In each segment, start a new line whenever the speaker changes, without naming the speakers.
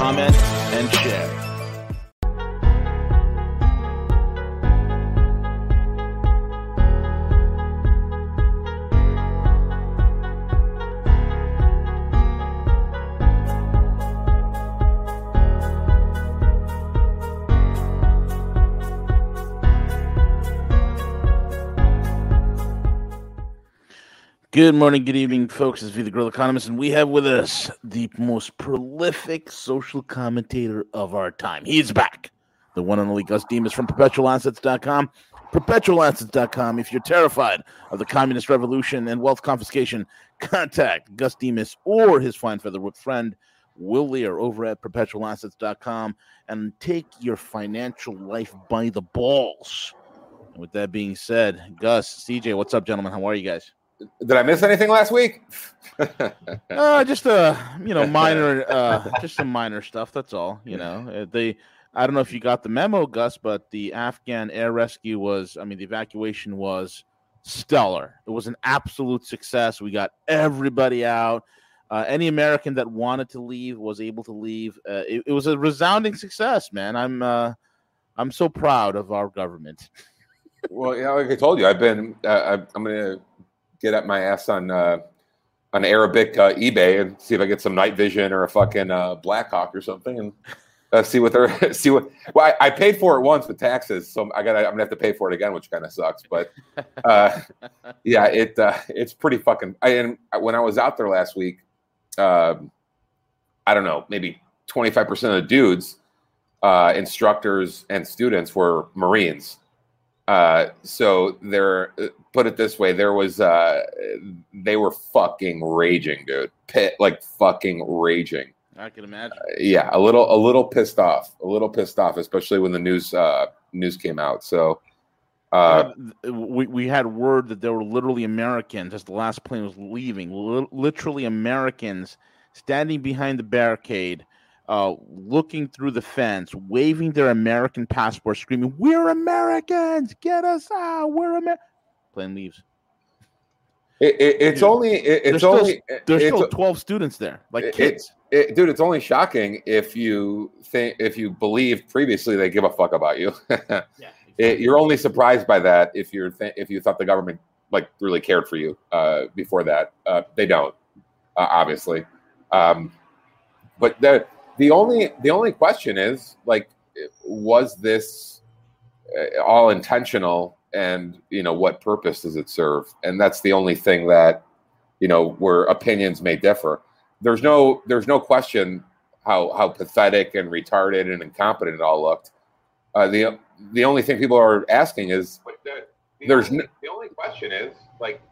comment, and share. Good morning, good evening, folks. It's V the Guerrilla Economist, and we have with us the most prolific social commentator of our time. He's back. The one and only Gus Demos from perpetualassets.com. Perpetualassets.com. If you're terrified of the communist revolution and wealth confiscation, contact Gus Demos or his fine featherwood friend, Will Lear, over at perpetualassets.com and take your financial life by the balls. And with that being said, Gus, CJ, what's up, gentlemen? How are you guys?
Did I miss anything last week?
uh, just a you know minor, uh, just some minor stuff. That's all. You know, Uh, they. I don't know if you got the memo, Gus, but the Afghan air rescue was. I mean, the evacuation was stellar. It was an absolute success. We got everybody out. Uh, any American that wanted to leave was able to leave. Uh, it, it was a resounding success, man. I'm uh, I'm so proud of our government.
well, yeah, like I told you, I've been. Uh, I'm going to get up my ass on uh, on Arabic uh, eBay and see if I get some night vision or a fucking uh, Blackhawk or something, and uh, see what they're see what. Well, I, I, paid for it once with taxes, so I got I'm gonna have to pay for it again, which kind of sucks. But uh, yeah, it uh, it's pretty fucking. I, and when I was out there last week, um, I don't know, maybe 25 percent of the dudes, uh, instructors and students were Marines. Uh, so there, put it this way, there was uh, they were fucking raging, dude. Pit like fucking raging.
I can imagine.
Uh, yeah, a little, a little pissed off, a little pissed off, especially when the news uh, news came out. So.
Uh, we, we had word that there were literally Americans as the last plane was leaving, li- literally Americans standing behind the barricade, uh, looking through the fence, waving their American passport, screaming, "We're Americans! Get us out! We're American!" Plane leaves.
It, it, it's dude, only it, it's
there's
only
still, there's still twelve students there, like kids.
dude, it's only shocking if you think if you believe previously they give a fuck about you. yeah, exactly. you're only surprised by that if you're th- if you thought the government like really cared for you uh, before that. Uh, they don't, uh, obviously. Um, but the the only the only question is like, was this uh, all intentional and you know what purpose does it serve and that's the only thing that you know where opinions may differ there's no there's no question how how pathetic and retarded and incompetent it all looked uh, the the only thing people are asking is the, the there's
only, no, the only question is like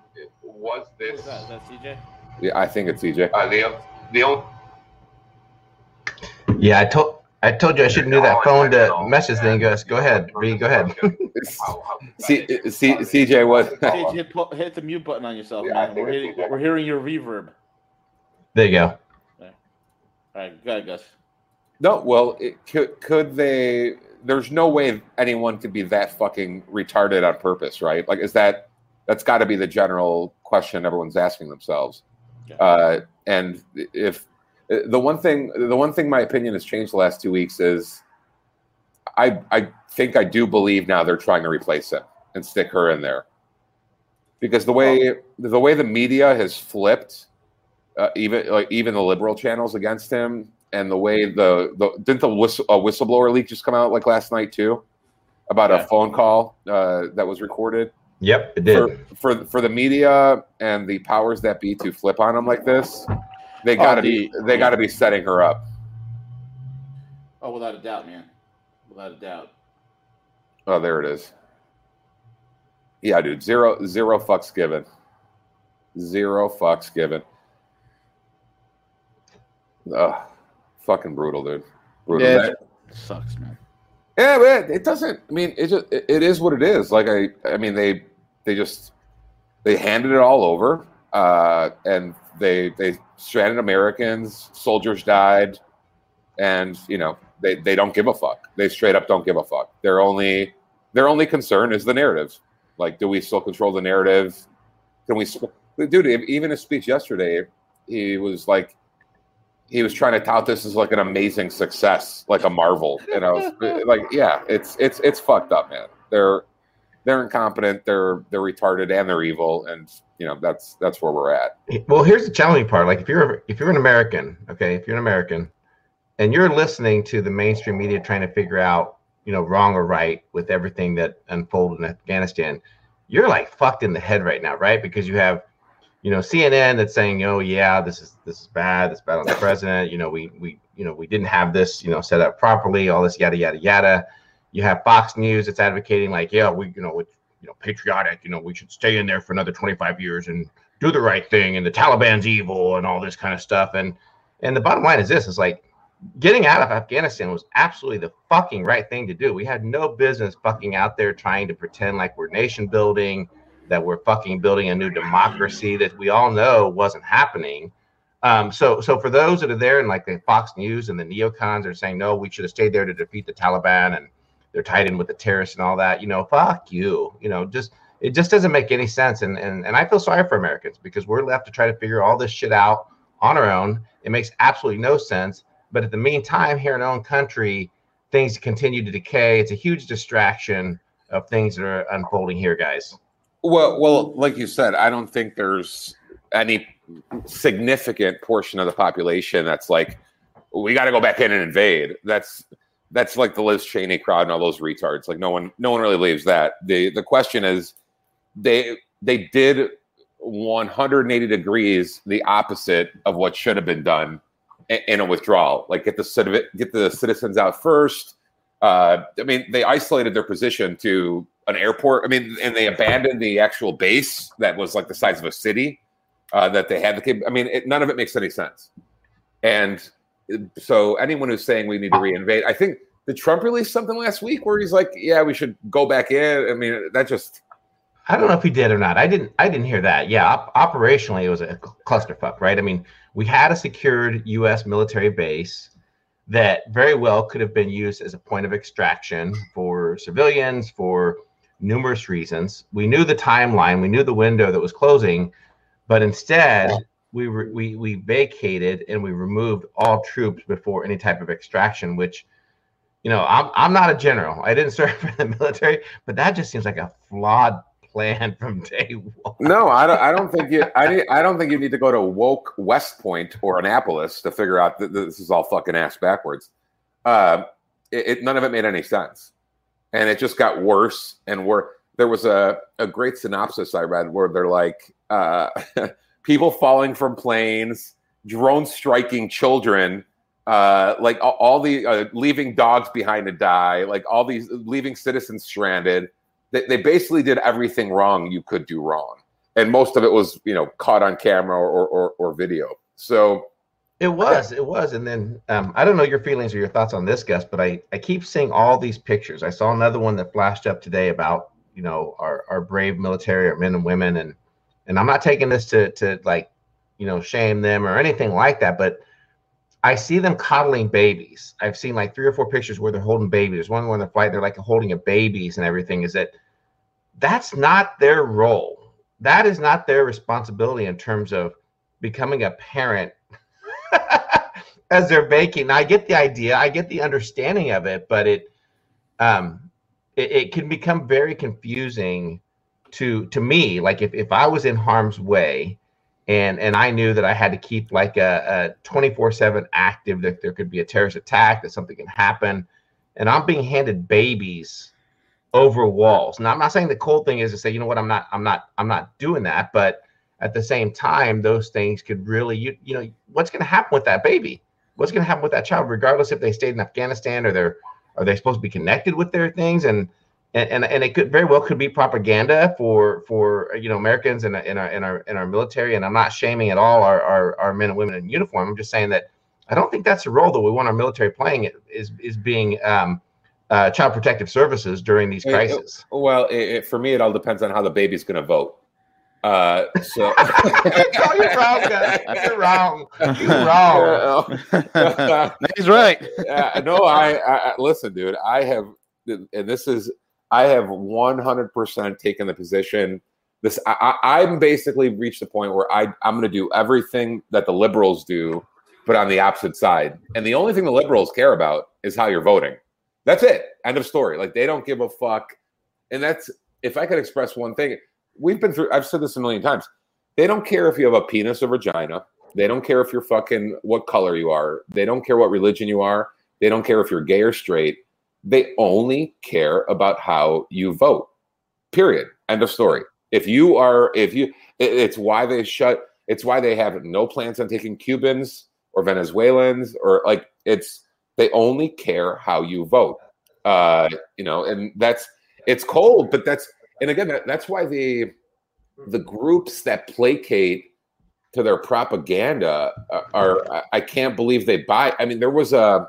was this
is that? Is that CJ?
Yeah, I think it's CJ.
Uh, the the only
yeah, I told I told you I shouldn't do that phone to message thing, Gus. Go ahead, Reed. Go ahead.
C, C, CJ, what?
CJ, hit, hit, the mute button on yourself, yeah, man. We're, hitting, we're hearing your reverb.
There you go.
All right, go ahead, Gus.
No, well, it, could could they? There's no way anyone could be that fucking retarded on purpose, right? Like, is that that's got to be the general question everyone's asking themselves? Yeah. Uh, and if the one thing the one thing my opinion has changed the last two weeks is I I think I do believe now they're trying to replace him and stick her in there. Because the way the way the media has flipped uh, even like even the liberal channels against him and the way the, the didn't the whistle, a whistleblower leak just come out like last night too? About yeah. a phone call uh, that was recorded?
Yep it did.
For, for for the media and the powers that be to flip on him like this they got to oh, be they got to be setting her up.
Oh, without a doubt, man. Without a doubt.
Oh, there it is. Yeah, dude. Zero zero fucks given. Zero fucks given. Ugh, fucking brutal, dude.
Yeah,
That-
sucks, man.
Yeah, but it doesn't. I mean, it just it is what it is. Like I, I mean, they they just they handed it all over, uh, and they they stranded Americans. Soldiers died, and you know they they don't give a fuck. They straight up don't give a fuck. Their only their only concern is the narrative. Like, do we still control the narrative? Can we, dude? Even his speech yesterday, he was like, he was trying to tout this as like an amazing success, like a marvel. And I was like, yeah, it's it's it's fucked up, man. They're they're incompetent, they're they're retarded, and they're evil, and you know that's that's where we're at.
Well, here's the challenging part. Like if you're if you're an American, okay, if you're an American, and you're listening to the mainstream media trying to figure out, you know, wrong or right with everything that unfolded in Afghanistan, you're like fucked in the head right now, right? Because you have, you know, CNN that's saying, oh yeah, this is this is bad, this is bad on the president. You know, we we you know we didn't have this, you know, set up properly, all this yada yada yada. You have Fox News that's advocating like, yeah, we you know, you know, patriotic, you know, we should stay in there for another 25 years and do the right thing and the Taliban's evil and all this kind of stuff. And and the bottom line is this is like getting out of Afghanistan was absolutely the fucking right thing to do. We had no business fucking out there trying to pretend like we're nation building, that we're fucking building a new democracy that we all know wasn't happening. Um, so so for those that are there and like the Fox News and the neocons are saying, no, we should have stayed there to defeat the Taliban and they're tied in with the terrorists and all that, you know, fuck you. You know, just it just doesn't make any sense. And and and I feel sorry for Americans because we're left to try to figure all this shit out on our own. It makes absolutely no sense. But at the meantime, here in our own country, things continue to decay. It's a huge distraction of things that are unfolding here, guys.
Well, well, like you said, I don't think there's any significant portion of the population that's like, we got to go back in and invade. That's that's like the Liz Cheney crowd and all those retards. Like no one, no one really believes that. the The question is, they they did 180 degrees the opposite of what should have been done in, a withdrawal. Like get the get the citizens out first. Uh, I mean, they isolated their position to an airport. I mean, and they abandoned the actual base that was like the size of a city uh, that they had. The cap- I mean, it, none of it makes any sense. And so, anyone who's saying we need to reinvade, I think did Trump release something last week where he's like, "Yeah, we should go back in." I mean, that just
I don't know if he did or not. I didn't. I didn't hear that. Yeah, op- operationally, it was a cl- clusterfuck, right? I mean, we had a secured U.S. military base that very well could have been used as a point of extraction for civilians for numerous reasons. We knew the timeline, we knew the window that was closing, but instead we re- we we vacated and we removed all troops before any type of extraction, which. You know, I'm I'm not a general. I didn't serve in the military, but that just seems like a flawed plan from day one.
no. I don't. I don't think you. I I don't think you need to go to woke West Point or Annapolis to figure out that this is all fucking ass backwards. Uh, it, it none of it made any sense, and it just got worse and worse. There was a a great synopsis I read where they're like uh, people falling from planes, drones striking children. Uh, like all, all the uh, leaving dogs behind to die, like all these leaving citizens stranded. They, they basically did everything wrong you could do wrong, and most of it was you know caught on camera or or, or video. So
It was, it was, and then um, I don't know your feelings or your thoughts on this, Gus, but I I keep seeing all these pictures. I saw another one that flashed up today about you know our our brave military, our men and women, and and I'm not taking this to to like you know shame them or anything like that, but I see them coddling babies. I've seen like three or four pictures where they're holding babies. There's one where they're flight, they're like holding a babies and everything. Is that that's not their role. That is not their responsibility in terms of becoming a parent as they're baking. Now, I get the idea, I get the understanding of it, but it um it, it can become very confusing to to me. Like if, if I was in harm's way and and I knew that I had to keep like a, a 24-7 active, that there could be a terrorist attack, that something can happen, and I'm being handed babies over walls. Now I'm not saying the cool thing is to say, you know what, I'm not, I'm not, I'm not doing that, but at the same time, those things could really, you, you know, what's going to happen with that baby? What's going to happen with that child, regardless if they stayed in Afghanistan or they're, are they supposed to be connected with their things? And, and, and, and it could very well could be propaganda for, for, you know, Americans in, in our, in our, in our military. And I'm not shaming at all our, our, our men and women in uniform. I'm just saying that I don't think that's the role that we want our military playing. It is is being um, uh, child protective services during these
It-
crises.
Well, it, it, for me, it all depends on how the baby's going to vote. Uh, so
oh, you're wrong, guys. You're wrong. You're wrong.
He's right.
uh, no, I, I I- listen, dude. I have, and this is, I have one hundred percent taken the position. This, I, I, I'm basically reached the point where I, I'm going to do everything that the liberals do, but on the opposite side. And the only thing the liberals care about is how you're voting. That's it. End of story. Like they don't give a fuck. And that's, if I could express one thing, we've been through. I've said this a million times. They don't care if you have a penis or vagina. They don't care if you're fucking what color you are. They don't care what religion you are. They don't care if you're gay or straight. They only care about how you vote. Period. End of story. If you are, if you, it- it's why they shut. It's why they have no plans on taking Cubans or Venezuelans or like it's. They only care how you vote. Uh, you know, and that's it's cold, but that's and again that, that's why the the groups that placate to their propaganda are, are I- I can't believe they buy. I mean, there was a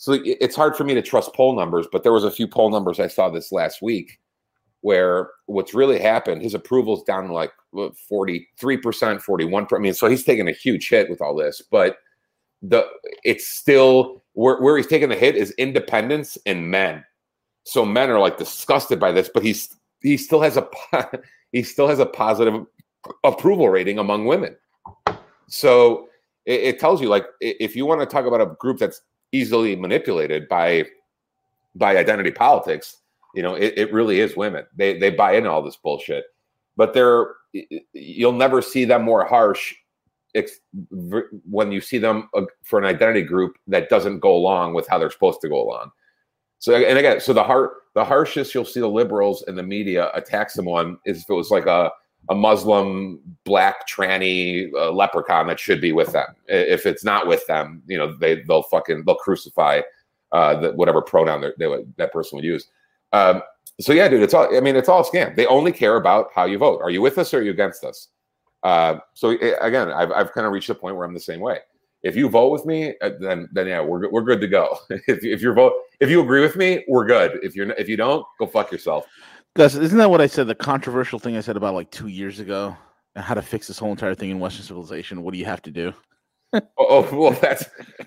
so it's hard for me to trust poll numbers, but there was a few poll numbers I saw this last week where what's really happened, his approval's down like forty three percent, forty one. I mean, so he's taking a huge hit with all this, but the it's still where where he's taking the hit is independence and men. So men are like disgusted by this, but he's he still has a he still has a positive approval rating among women. So it, it tells you like if you want to talk about a group that's easily manipulated by by identity politics, you know, it, it really is women. They they buy into all this bullshit, but they're you'll never see them more harsh when you see them uh, for an identity group that doesn't go along with how they're supposed to go along. So and again, so the heart the harshest you'll see the liberals and the media attack someone is if it was like a a Muslim black tranny uh, leprechaun that should be with them. If it's not with them, you know they they'll fucking they'll crucify uh, the, whatever pronoun they, would, that person would use. Um, so yeah, dude, it's all. I mean, it's all scam. They only care about how you vote. Are you with us or are you against us? Uh, so eh, again, I've I've kind of reached a point where I'm the same way. If you vote with me, uh, then then yeah, we're we're good to go. if if you vote, if you agree with me, we're good. If you're if you don't, go fuck yourself.
Gus, isn't that what I said? The controversial thing I said about like two years ago, and how to fix this whole entire thing in Western civilization. What do you have to do?
Oh, oh well, that's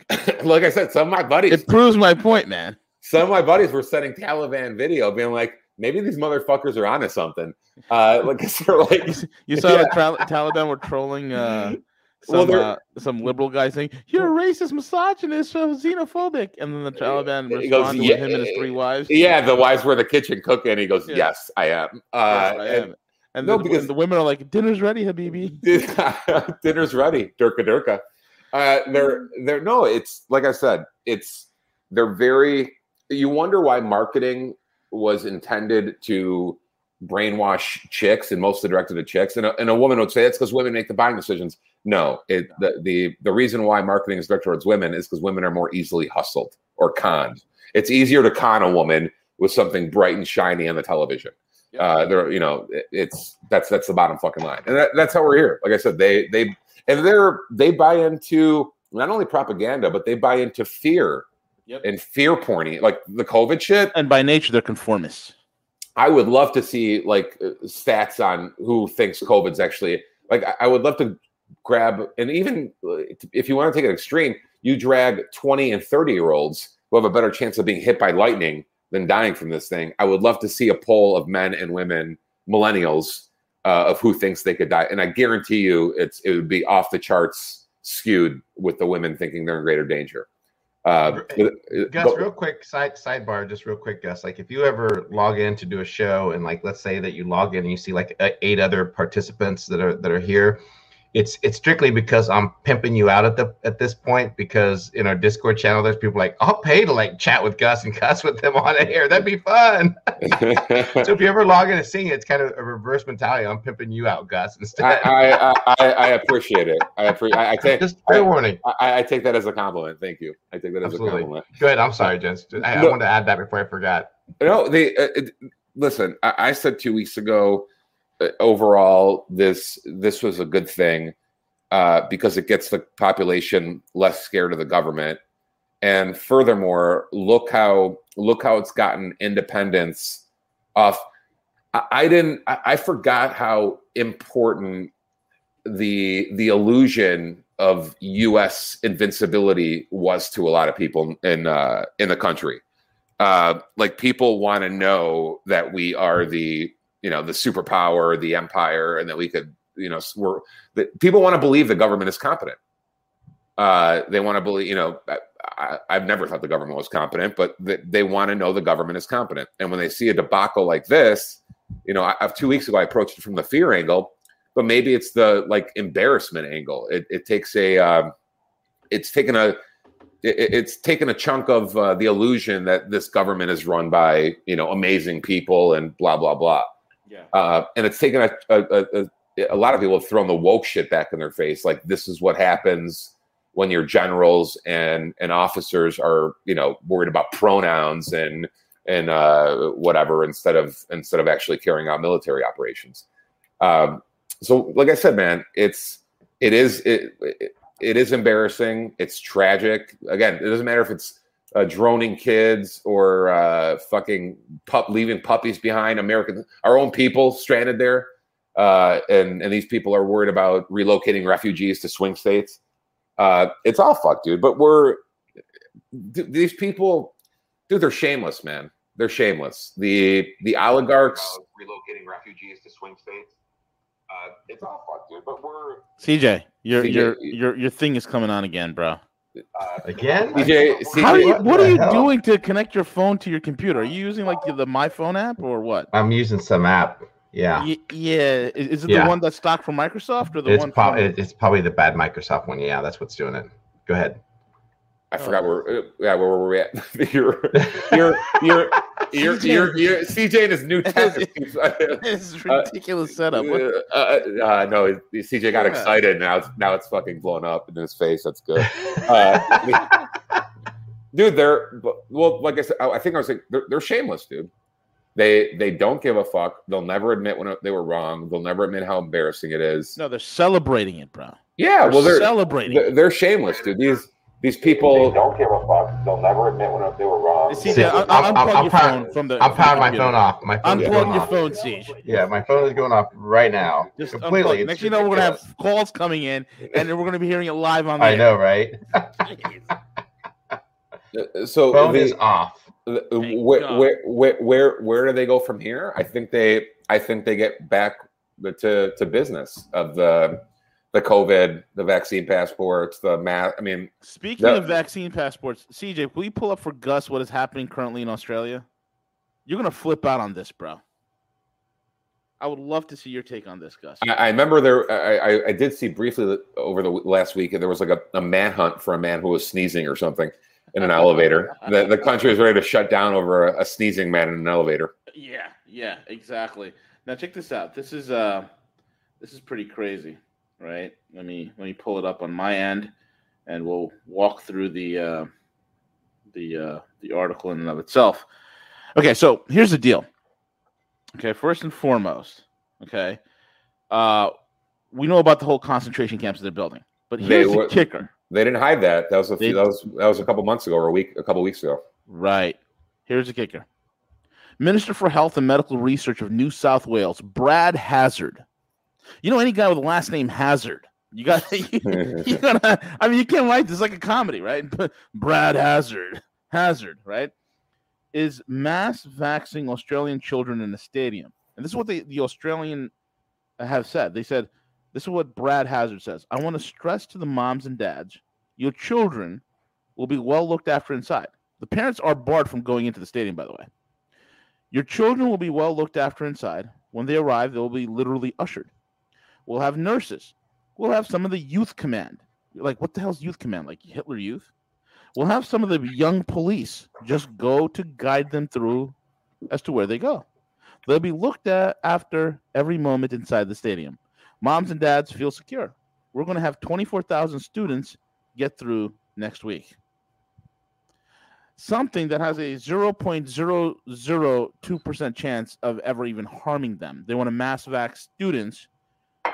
like I said. Some of my buddies,
It proves my point, man.
some of my buddies were sending Taliban video, being like, maybe these motherfuckers are onto something. Uh, like like,
You saw
Yeah.
the Tal- Taliban were trolling uh, some
Well,
uh, some liberal guy saying you're a racist, misogynist, xenophobic, and then the Taliban
He goes, "Yeah,
with him and his three wives.
yeah, the wives were the kitchen cooking. He goes,
Yeah.
yes, I am.
Yes,
Uh,
I
and-
am. And
no,
the,
because-
the women are like, "Dinner's ready, Habibi."
dinner's ready durka durka uh they're they're no it's like i said it's they're very you wonder why marketing was intended to brainwash chicks and mostly directed at chicks and a, and a woman would say it's because women make the buying decisions no it the, the the reason why marketing is directed towards women is because women are more easily hustled or conned it's easier to con a woman with something bright and shiny on the television uh, they're you know it- it's that's that's the bottom fucking line, and that, that's how we're here. Like I said, they they and they're they buy into not only propaganda, but they buy into fear
Yep.
and fear porny, like the COVID shit.
And by nature, they're conformists.
I would love to see like uh, stats on who thinks COVID's actually like. I- would love to grab and even uh, if you want to take it extreme, you drag twenty and thirty year olds who have a better chance of being hit by lightning than dying from this thing. I would love to see a poll of men and women, millennials, uh, of who thinks they could die, and I guarantee you, it's it would be off the charts skewed with the women thinking they're in greater danger. Uh,
Gus,
but-
real quick side sidebar, just real quick, Gus. Like, if you ever log in to do a show, and like, let's say that you log in and you see like uh, eight other participants that are that are here, it's it's strictly because I'm pimping you out at the at this point. Because in our Discord channel, there's people like, I'll pay to like chat with Gus and cuss with them on air. That'd be fun. so if you ever log in and see it, it's kind of a reverse mentality. I'm pimping you out, Gus. Instead,
I, I, I, I appreciate it. I appreciate. I, I take.
just fair warning.
I, I take that as a compliment. Thank you. I take that as
Absolutely.
a compliment.
Good. I'm sorry, gents. I, I
No.
wanted to add that before I forgot.
No, they uh, it, listen. I, I said two weeks ago. Uh, overall, this this was a good thing. uh, because it gets the population less scared of the government. And furthermore, look how look how it's gotten independence off. I, I didn't. I, I forgot how important the the illusion of U.S. invincibility was to a lot of people in uh, in the country. Uh, like people want to know that we are the you know the superpower, the empire, and that we could you know we're that people want to believe the government is competent. Uh, they want to believe you know. I, have never thought the government was competent, but they, they want to know the government is competent. And when they see a debacle like this, you know, I, I, two weeks ago I approached it from the fear angle but maybe it's the like embarrassment angle. It, it takes a, um, it's taken a, it, it's taken a chunk of uh, the illusion that this government is run by you know amazing people and blah blah blah.
Yeah.
Uh, and it's taken a, a, a, a lot of people have thrown the woke shit back in their face. Like this is what happens when your generals and and officers are you know worried about pronouns and and uh, whatever instead of instead of actually carrying out military operations. Um, so like I said, man, it's it is it, it, it is embarrassing. It's tragic. Again, it doesn't matter if it's uh, droning kids or uh, fucking pup leaving puppies behind. American, our own people stranded there, uh, and and these people are worried about relocating refugees to swing states. Uh, it's all fucked, dude. But we're these people, dude. They're shameless, man. They're shameless. The the oligarchs
relocating refugees to swing states. Uh, it's all fucked, dude. But we're
CJ. Your
CJ,
your your your thing is coming on again, bro.
Uh,
Again?
CJ,
How are you,
what
what are you
hell?
doing to connect your phone to your computer? Are you using like the, the My Phone app or what?
I'm using some app. Yeah.
Y- yeah. Is, is it
Yeah.
the one that's stock from Microsoft or the
It's,
one?
pro-
from-
it's probably the bad Microsoft one. Yeah, that's what's doing it. Go ahead.
I forgot where. uh, Yeah, where were we at? you're, you're, you're, CJ and his new tech.
this is ridiculous setup.
Uh, uh, uh, no, CJ got
Yeah.
excited. Now it's now it's fucking blown up in his face. That's good, uh, dude. They're well, like I said. I think I was like they're, they're shameless, dude. They they don't give a fuck. They'll never admit when they were wrong. They'll never admit how embarrassing it is.
No, they're celebrating it, bro.
Yeah, well,
They're
they're
celebrating.
they're, they're shameless, dude. These these people they
don't give a fuck. They'll never admit when they were wrong.
CJ,
See,
un-
I'm-
unplug
I'm- I'm
your
proud-
phone from the.
I'm
from
powering my phone off. My phone's going
Unplug your
off.
phone, CJ.
Yeah, my phone is going off right now.
Just
Completely.
unplug.
It's
Next, you know, we're gonna have calls coming in, and then we're gonna be hearing it live on. The
I
air.
know, right?
So
Phone
the-
is off.
the- where, where where where where do they go from here? I think they I think they get back to to business of the the COVID, the vaccine passports, the math. I mean,
Speaking
No.
of vaccine passports, CJ, will you pull up for Gus what is happening currently in Australia? You're gonna flip out on this, bro. I would love to see your take on this, Gus.
I, I remember there. I, I I did see briefly over the last week there was like a, a manhunt for a man who was sneezing or something in an elevator. The the country is ready to shut down over a, a sneezing man in an elevator.
Yeah, yeah, exactly. Now check this out. This is uh this is pretty crazy, right? Let me let me pull it up on my end and we'll walk through the uh the uh the article in and of itself. Okay, so here's the deal. Okay, first and foremost, okay. Uh we know about the whole concentration camps that they're building. But
They
here's the
were-
kicker.
They didn't hide that. That was a
They-
that was that was a couple months ago or a week a couple weeks ago.
Right. Here's the kicker. Minister for Health and Medical Research of New South Wales, Brad Hazard. You know any guy with the last name Hazard? You got you, you gotta I mean you can't write this like a comedy, right? Brad Hazard. Hazard, right? Is mass vaccinating Australian children in a stadium. And this is what they, the Australian have said. They said, this is what Brad Hazard says. I want to stress to the moms and dads, your children will be well looked after inside. The parents are barred from going into the stadium, by the way. Your children will be well looked after inside. When they arrive, they will be literally ushered. We'll have nurses. We'll have some of the youth command. Like, what the hell's youth command? Like Hitler Youth? We'll have some of the young police just go to guide them through as to where they go. They'll be looked at after every moment inside the stadium. Moms and dads feel secure. We're going to have 24,000 students get through next week something that has a 0.002% chance of ever even harming them. They want to mass vax students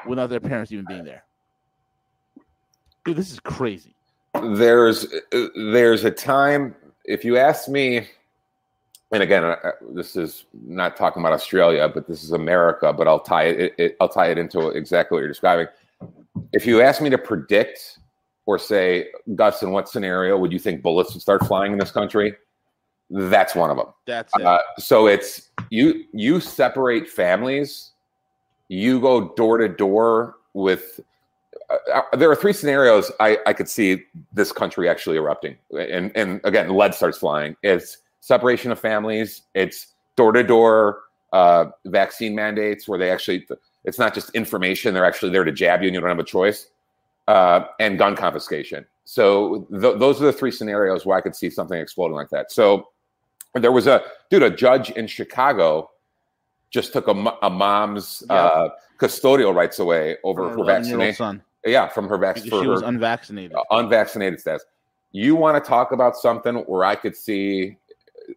without their parents even being there. Dude, this is crazy.
there's uh, there's a time if you ask me and again uh, uh, this is not talking about australia but this is america but i'll tie it, it i'll tie it into exactly what you're describing if you ask me to predict or say gus in what scenario would you think bullets would start flying in this country that's one of them
That's it.
uh, so it's you you separate families you go door to door with uh, uh, there are three scenarios I, I could see this country actually erupting. And and again lead starts flying. It's separation of families. It's door to door uh, vaccine mandates where they actually it's not just information. They're actually there to jab you and you don't have a choice uh, and gun confiscation. So th- those are the three scenarios where i could see something exploding like that. So there was a dude a judge in chicago just took a, a mom's
Yeah.
uh, custodial rights away over
Her
her vaccination
son
yeah from her vac-
because
for
she was
her
unvaccinated.
uh, unvaccinated status. You want to talk about something where I could see,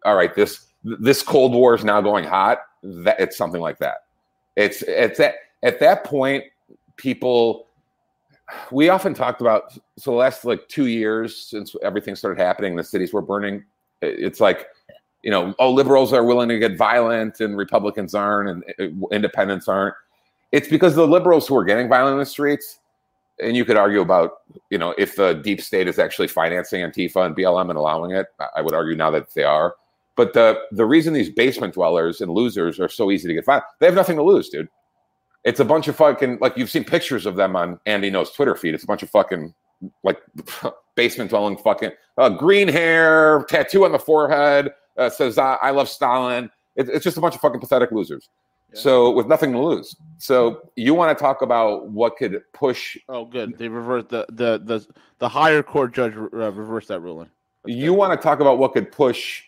all right, this this Cold War is now going hot. That it's something like that. It's it's at at that point, people. We often talked about so the last like two years since everything started happening, the cities were burning. It's like, you know, oh, liberals are willing to get violent and Republicans aren't, and uh, independents aren't. It's because the liberals who are getting violent in the streets, and you could argue about you know if the deep state is actually financing Antifa and BLM and allowing it. I- would argue now that they are. But the the reason these basement dwellers and losers are so easy to get violent, they have nothing to lose, dude. It's a bunch of fucking like you've seen pictures of them on Andy Ngo's Twitter feed. It's a bunch of fucking like basement dwelling fucking uh, green hair, tattoo on the forehead, uh, says I, I love Stalin. It, it's just a bunch of fucking pathetic losers.
Yeah.
So with nothing to lose. So you want to talk about what could push
Oh, good. They reversed the the the the higher court judge uh, reversed that ruling. That's
you want to talk about what could push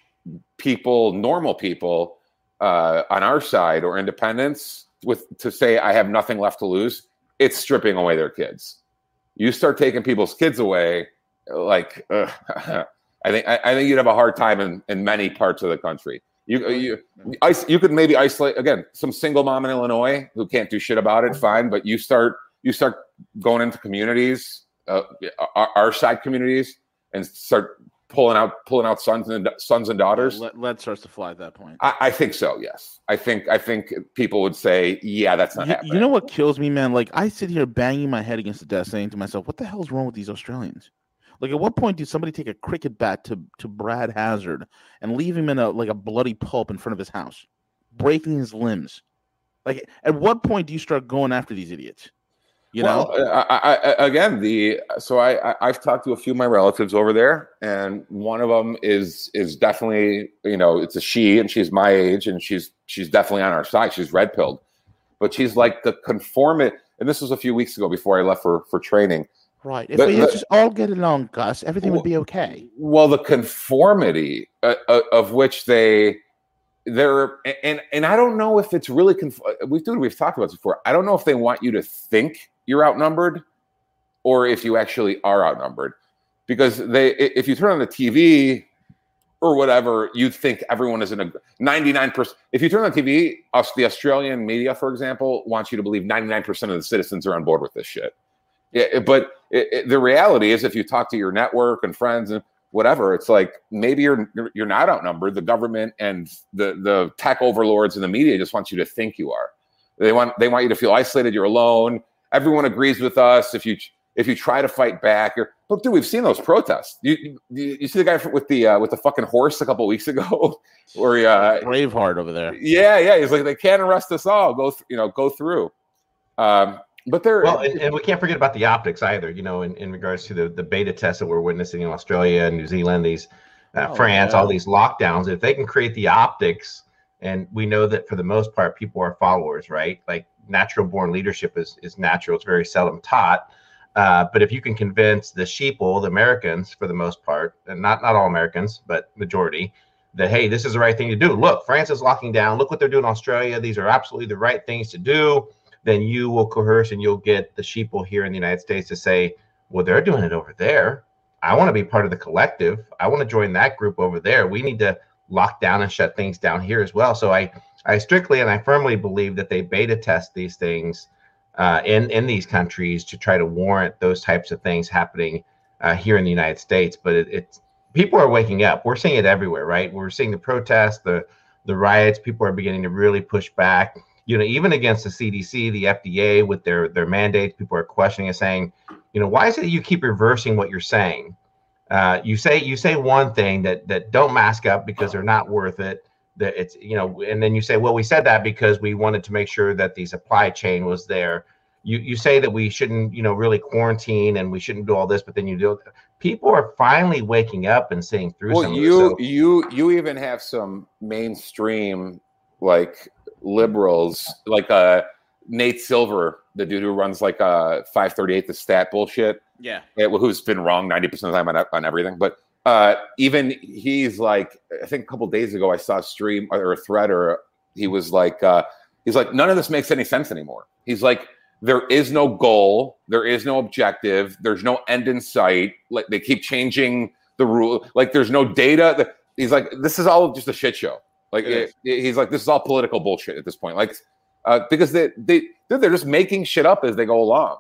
people, normal people, uh, on our side or independents with to say I have nothing left to lose. It's stripping away their kids. You start taking people's kids away, like ugh, I think I, I think you'd have a hard time in, in many parts of the country. You you you could maybe isolate again some single mom in Illinois who can't do shit about it. Fine, but you start you start going into communities, uh, our, our side communities, and start pulling out pulling out sons and sons and daughters.
Lead, lead starts to fly at that point.
I, I think so. Yes, I think I think people would say, yeah, that's not
You,
happening.
you know what kills me, man? Like I sit here banging my head against the desk, saying to myself, "What the hell's wrong with these Australians?" Like, at what point did somebody take a cricket bat to to Brad Hazard and leave him in a like a bloody pulp in front of his house, breaking his limbs? Like, at what point do you start going after these idiots? You know,
well, I, I, I, again, the so I, I I've talked to a few of my relatives over there, and one of them is is definitely you know it's a she, and she's my age, and she's she's definitely on our side. She's red pilled, but she's like the conformity. And this was a few weeks ago before I left for for training.
Right? If
the-
we
the-
just all get along, Gus, everything would be okay.
Well, the conformity uh, uh, of which they they're and and I don't know if it's really conf- we've dude we've talked about this before. I don't know if they want you to think you're outnumbered or if you actually are outnumbered because they if you turn on the TV or whatever, you think everyone is in a 99%. If you turn on TV, us, the Australian media, for example, wants you to believe 99% of the citizens are on board with this shit. Yeah, but it, it- the reality is, if you talk to your network and friends and whatever, it's like maybe you're you're not outnumbered. The government and the the tech overlords and the media just want you to think you are. They want they want you to feel isolated. You're alone. Everyone agrees with us. If you if you try to fight back, you're, but dude, we've seen those protests. You you, you see the guy with the uh, with the fucking horse a couple weeks ago, or uh,
Braveheart over there.
yeah, yeah, he's like they can't arrest us all. Go th- you know go through. Um, but they're
Well, and, and we can't forget about the optics either. You know, in, in regards to the, the beta tests that we're witnessing in Australia and New Zealand, these uh,
Oh,
France,
yeah.
all these lockdowns. If they can create the optics, and we know that for the most part, people are followers, right? Like natural born leadership is is natural. It's very seldom taught. Uh, but if you can convince the sheeple, the Americans, for the most part, and not not all Americans, but majority, that hey, this is the right thing to do. Look, France is locking down. Look what they're doing in Australia. These are absolutely the right things to do then you will coerce and you'll get the sheeple here in the United States to say, well, they're doing it over there. I want to be part of the collective. I want to join that group over there. We need to lock down and shut things down here as well. So I, I strictly and I firmly believe that they beta test these things uh, in in these countries to try to warrant those types of things happening uh, here in the United States. But it, it's people are waking up. We're seeing it everywhere, right? We're seeing the protests, the the riots. People are beginning to really push back. You know, even against the CDC, the FDA with their their mandates, people are questioning and saying, you know, why is it you keep reversing what you're saying? Uh, you say you say one thing that that don't mask up because they're not worth it. That it's you know, and then you say, well, we said that because we wanted to make sure that the supply chain was there. You you say that we shouldn't you know really quarantine and we shouldn't do all this, but then you do. People are finally waking up and seeing through.
Well,
some
you
of this. So-
you you even have some mainstream like liberals, like uh Nate Silver, the dude who runs like uh 538 the stat bullshit.
Yeah.
who's been wrong 90% of the time on, on everything. But uh, even he's like, I think a couple days ago, I saw a stream or a thread, or he was like, uh, he's like, none of this makes any sense anymore. He's like, there is no goal, there is no objective, there's no end in sight. Like they keep changing the rule. Like there's no data. He's like, this is all just a shit show. Like
It
it- he's like, this is all political bullshit at this point. Like, uh, because they they they're just making shit up as they go along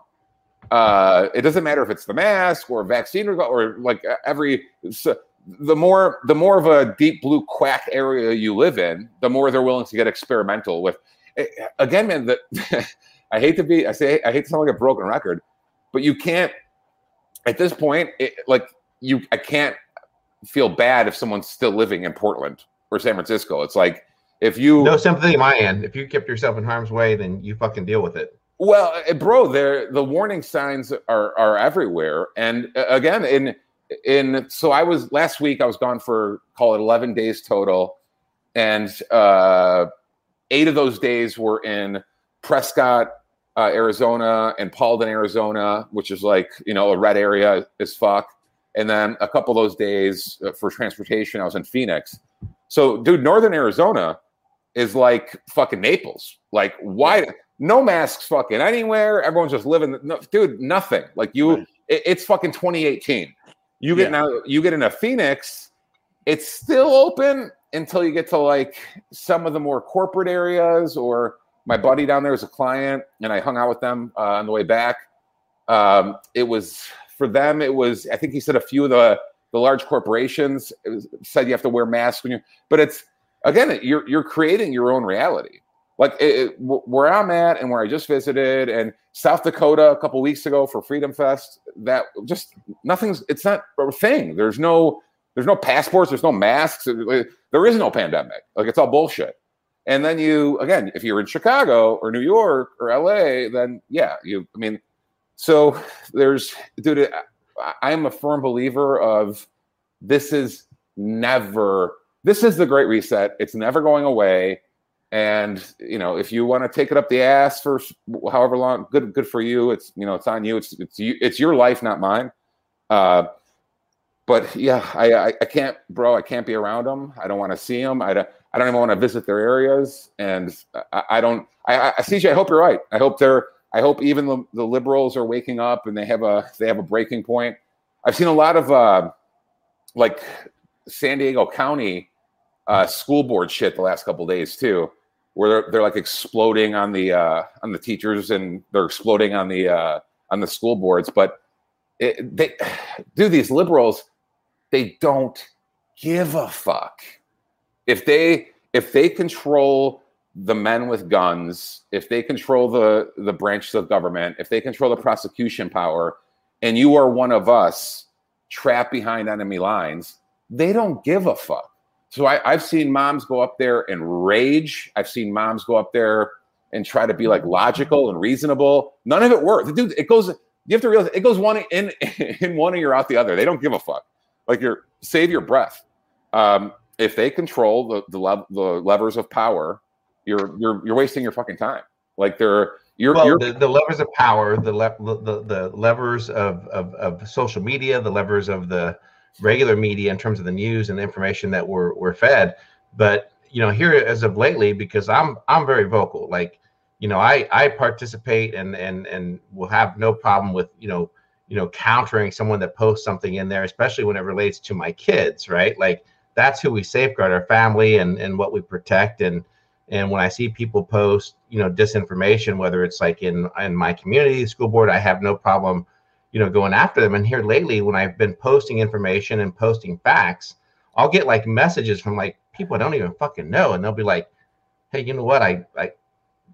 uh, it doesn't matter if it's the mask or vaccine or, or like every so the more the more of a deep blue quack area you live in, the more they're willing to get experimental with. eh, Again, man, that I hate to be I say I hate to sound like a broken record, but you can't at this point it, like you I can't feel bad if someone's still living in Portland or San Francisco. It's like if you
no sympathy on my end. If you kept yourself in harm's way, then you fucking deal with it.
Well, uh, bro, there the warning signs are are everywhere, and uh, again, in in so I was last week. I was gone for call it eleven days total, and uh, eight of those days were in Prescott, uh, Arizona, and Paulden, Arizona, which is like you know a red area as fuck. And then a couple of those days uh, for transportation, I was in Phoenix. So, dude, Northern Arizona is like fucking Naples. Like, why? No masks, fucking anywhere. Everyone's just living. No, dude, nothing. Like you,
Right.
it- it's fucking 2018. You get
Yeah.
now. You get into Phoenix. It's still open until you get to like some of the more corporate areas. Or my buddy down there is a client, and I hung out with them uh, on the way back. Um, it was for them. It was. I think he said a few of the the large corporations said you have to wear masks when you. But it's again, you're you're creating your own reality. Like it, it- where I'm at and where I just visited, and South Dakota a couple weeks ago for Freedom Fest. That just nothing's. It's not a thing. There's no. There's no passports. There's no masks. There there is no pandemic. Like it's all bullshit. And then you again, if you're in Chicago or New York or LA, then yeah, you. I mean, so there's, dude. I- I am a firm believer of this is never. This is the Great Reset. It's never going away. And you know, if you want to take it up the ass for however long, good, good for you. It's you know, it's on you. It's it's you. It's your life, not mine. Uh, but yeah, I, I I can't, bro. I can't be around them. I don't want to see them. I don't. I don't even want to visit their areas. And I, I don't. I, I CJ. I hope you're right. I hope they're. I hope even the, the liberals are waking up and they have a they have a breaking point. I've seen a lot of uh, like San Diego County uh, school board shit the last couple days too, where they're, they're like exploding on the uh, on the teachers and they're exploding on the uh, on the school boards. But it, they do these liberals, they don't give a fuck if they if they control the men with guns, if they control the the branches of government, if they control the prosecution power, and you are one of us trapped behind enemy lines, they don't give a fuck. So I, I've seen moms go up there and rage. I've seen moms go up there and try to be like logical and reasonable. None of it works. Dude, it goes, you have to realize it goes one in in one you're out the other. They don't give a fuck. Like you're save your breath. Um, if they control the the, the levers of power, you're you're you're wasting your fucking time. Like they're you're
well,
you're
the, the levers of power, the, le- the the levers of, of of social media, the levers of the regular media in terms of the news and the information that we're we're fed. But you know, here as of lately, because I'm I'm very vocal. Like, you know, I I participate and and and will have no problem with you know you know countering someone that posts something in there, especially when it relates to my kids, right? Like that's who we safeguard our family and and what we protect and And when I see people post, you know, disinformation, whether it's like in in my community, school board, I have no problem, you know, going after them. And here lately, when I've been posting information and posting facts, I'll get like messages from like people I don't even fucking know, and they'll be like, "Hey, you know what? I I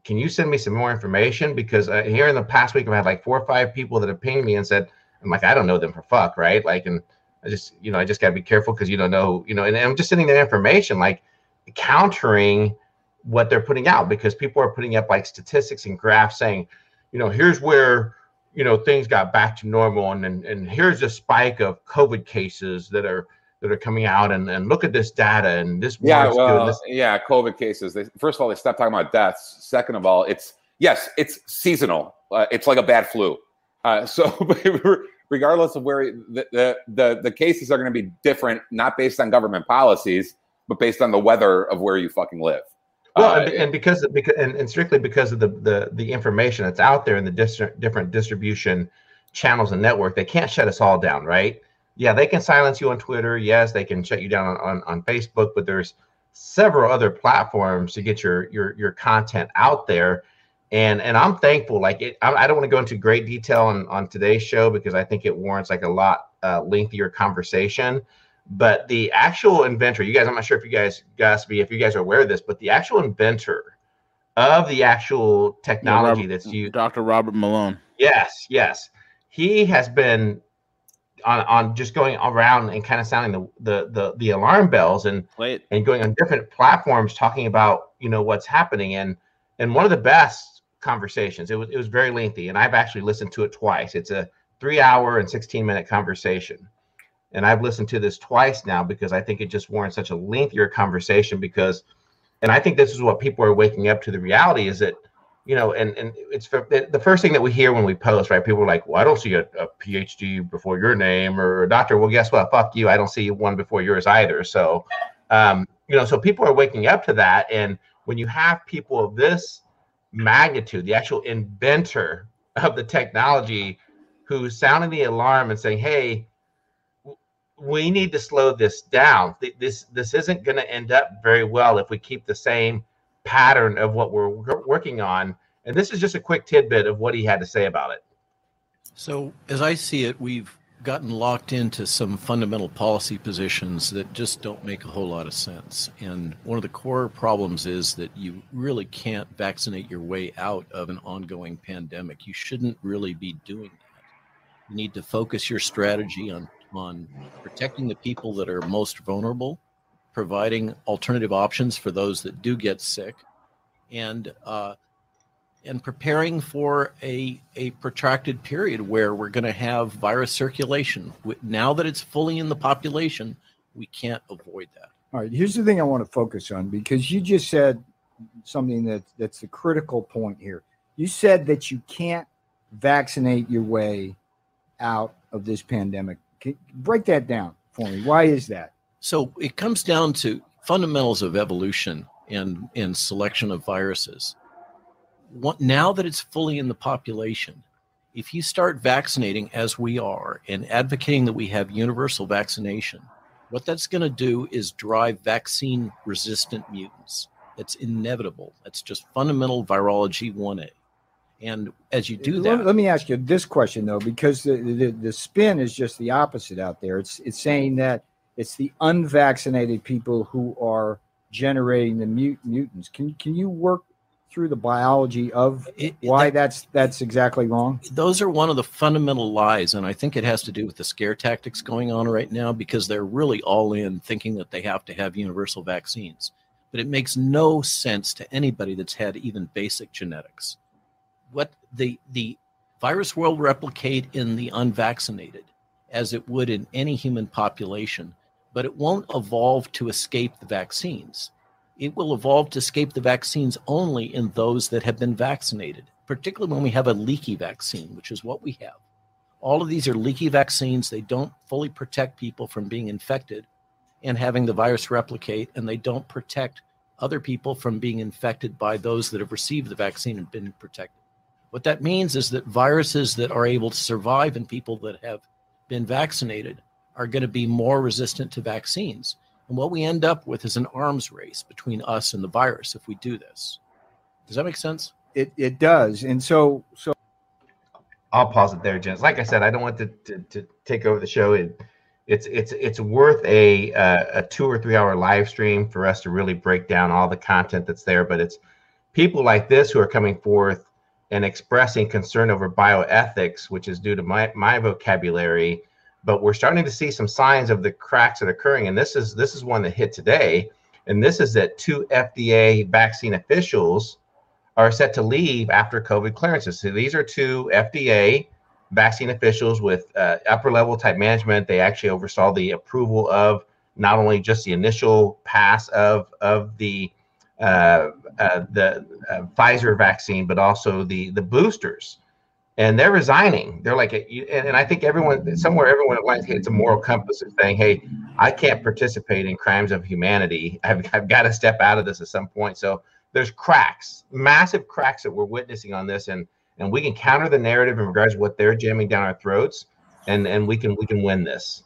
can you send me some more information because uh, here in the past week I've had like four or five people that have pinged me and said, I'm like, I don't know them for fuck, right? Like, and I just, you know, I just got to be careful because you don't know, you know, and, and I'm just sending them information, like countering what they're putting out because people are putting up like statistics and graphs saying, you know, here's where, you know, things got back to normal and, and, and here's a spike of COVID cases that are, that are coming out and, and look at this data and this
yeah well this. yeah covid cases they, first of all they stopped talking about deaths second of all it's yes it's seasonal uh, it's like a bad flu uh, so regardless of where the, the, the, the cases are going to be different, not based on government policies, but based on the weather of where you fucking live.
Well, uh, and, because because and, and, strictly because of the, the the information that's out there in the dis- different distribution channels and network, they can't shut us all down, right? Yeah, they can silence you on Twitter. Yes, they can shut you down on, on, on Facebook, but there's several other platforms to get your your your content out there and and I'm thankful. Like it, I, I don't want to go into great detail on on today's show because I think it warrants like a lot uh, lengthier conversation. But the actual inventor, you guys, I'm not sure if you guys, Gusby, if you guys are aware of this, but the actual inventor of the actual technology yeah, Robert, that's used,
Dr. Robert Malone.
Yes, yes, he has been on on just going around and kind of sounding the the the, the alarm bells and and going on different platforms talking about you know what's happening and and one of the best conversations. It was it was very lengthy, and I've actually listened to it twice. It's a three hour and 16 minute conversation. And I've listened to this twice now because I think it just warrants such a lengthier conversation because and I think this is what people are waking up to the reality is that you know, and and it's the first thing that we hear when we post, right? People are like, "Well, I don't see a, a PhD before your name or a doctor." Well, guess what? Fuck you. I don't see one before yours either. So, um, you know, so people are waking up to that, and when you have people of this magnitude, the actual inventor of the technology who's sounding the alarm and saying, "Hey, we need to slow this down. This this isn't going to end up very well if we keep the same pattern of what we're working on." And this is just a quick tidbit of what he had to say about it.
So, as I see it, we've gotten locked into some fundamental policy positions that just don't make a whole lot of sense. And one of the core problems is that you really can't vaccinate your way out of an ongoing pandemic. You shouldn't really be doing that. You need to focus your strategy on on protecting the people that are most vulnerable, providing alternative options for those that do get sick, and uh, and preparing for a, a protracted period where we're going to have virus circulation. Now that it's fully in the population, we can't avoid that.
All right, here's the thing I want to focus on because you just said something that that's the critical point here. You said that you can't vaccinate your way out of this pandemic. Can, break that down for me. Why is that?
So it comes down to fundamentals of evolution and, and selection of viruses What, now that it's fully in the population, if you start vaccinating as we are and advocating that we have universal vaccination, what that's going to do is drive vaccine resistant mutants. That's inevitable. That's just fundamental virology 1A. And as you do that,
let, me ask you this question though, because the, the, the spin is just the opposite out there. It's it's saying that it's the unvaccinated people who are generating the mut- mutants. Can can you work through the biology of it, why that, that's that's exactly wrong?
Those are one of the fundamental lies, and I think it has to do with the scare tactics going on right now because they're really all in thinking that they have to have universal vaccines. But it makes no sense to anybody that's had even basic genetics. What the the virus will replicate in the unvaccinated as it would in any human population, but it won't evolve to escape the vaccines it will evolve to escape the vaccines only in those that have been vaccinated, particularly when we have a leaky vaccine, which is what we have. All of these are leaky vaccines. They don't fully protect people from being infected and having the virus replicate, and they don't protect other people from being infected by those that have received the vaccine and been protected. What that means is that viruses that are able to survive in people that have been vaccinated are going to be more resistant to vaccines And what we end up with is an arms race between us and the virus if we do this. Does that make sense?
It it does, and so so
I'll pause it there, gents. Like I said, I don't want to, to, to take over the show. It, it's it's it's worth a uh, a two or three hour live stream for us to really break down all the content that's there. But it's people like this who are coming forth and expressing concern over bioethics, which is due to my my vocabulary. But we're starting to see some signs of the cracks that are occurring, and this is this is one that hit today, and this is that two FDA vaccine officials are set to leave after COVID clearances. So these are two FDA vaccine officials with uh, upper level type management. They actually oversaw the approval of not only just the initial pass of of the the uh, Pfizer vaccine, but also the the boosters. And they're resigning. They're like, and, and I think everyone somewhere, everyone like it's a moral compass of saying, "Hey, I can't participate in crimes of humanity. I've, I've got to step out of this at some point." So there's cracks, massive cracks that we're witnessing on this, and and we can counter the narrative in regards to what they're jamming down our throats, and and we can we can win this.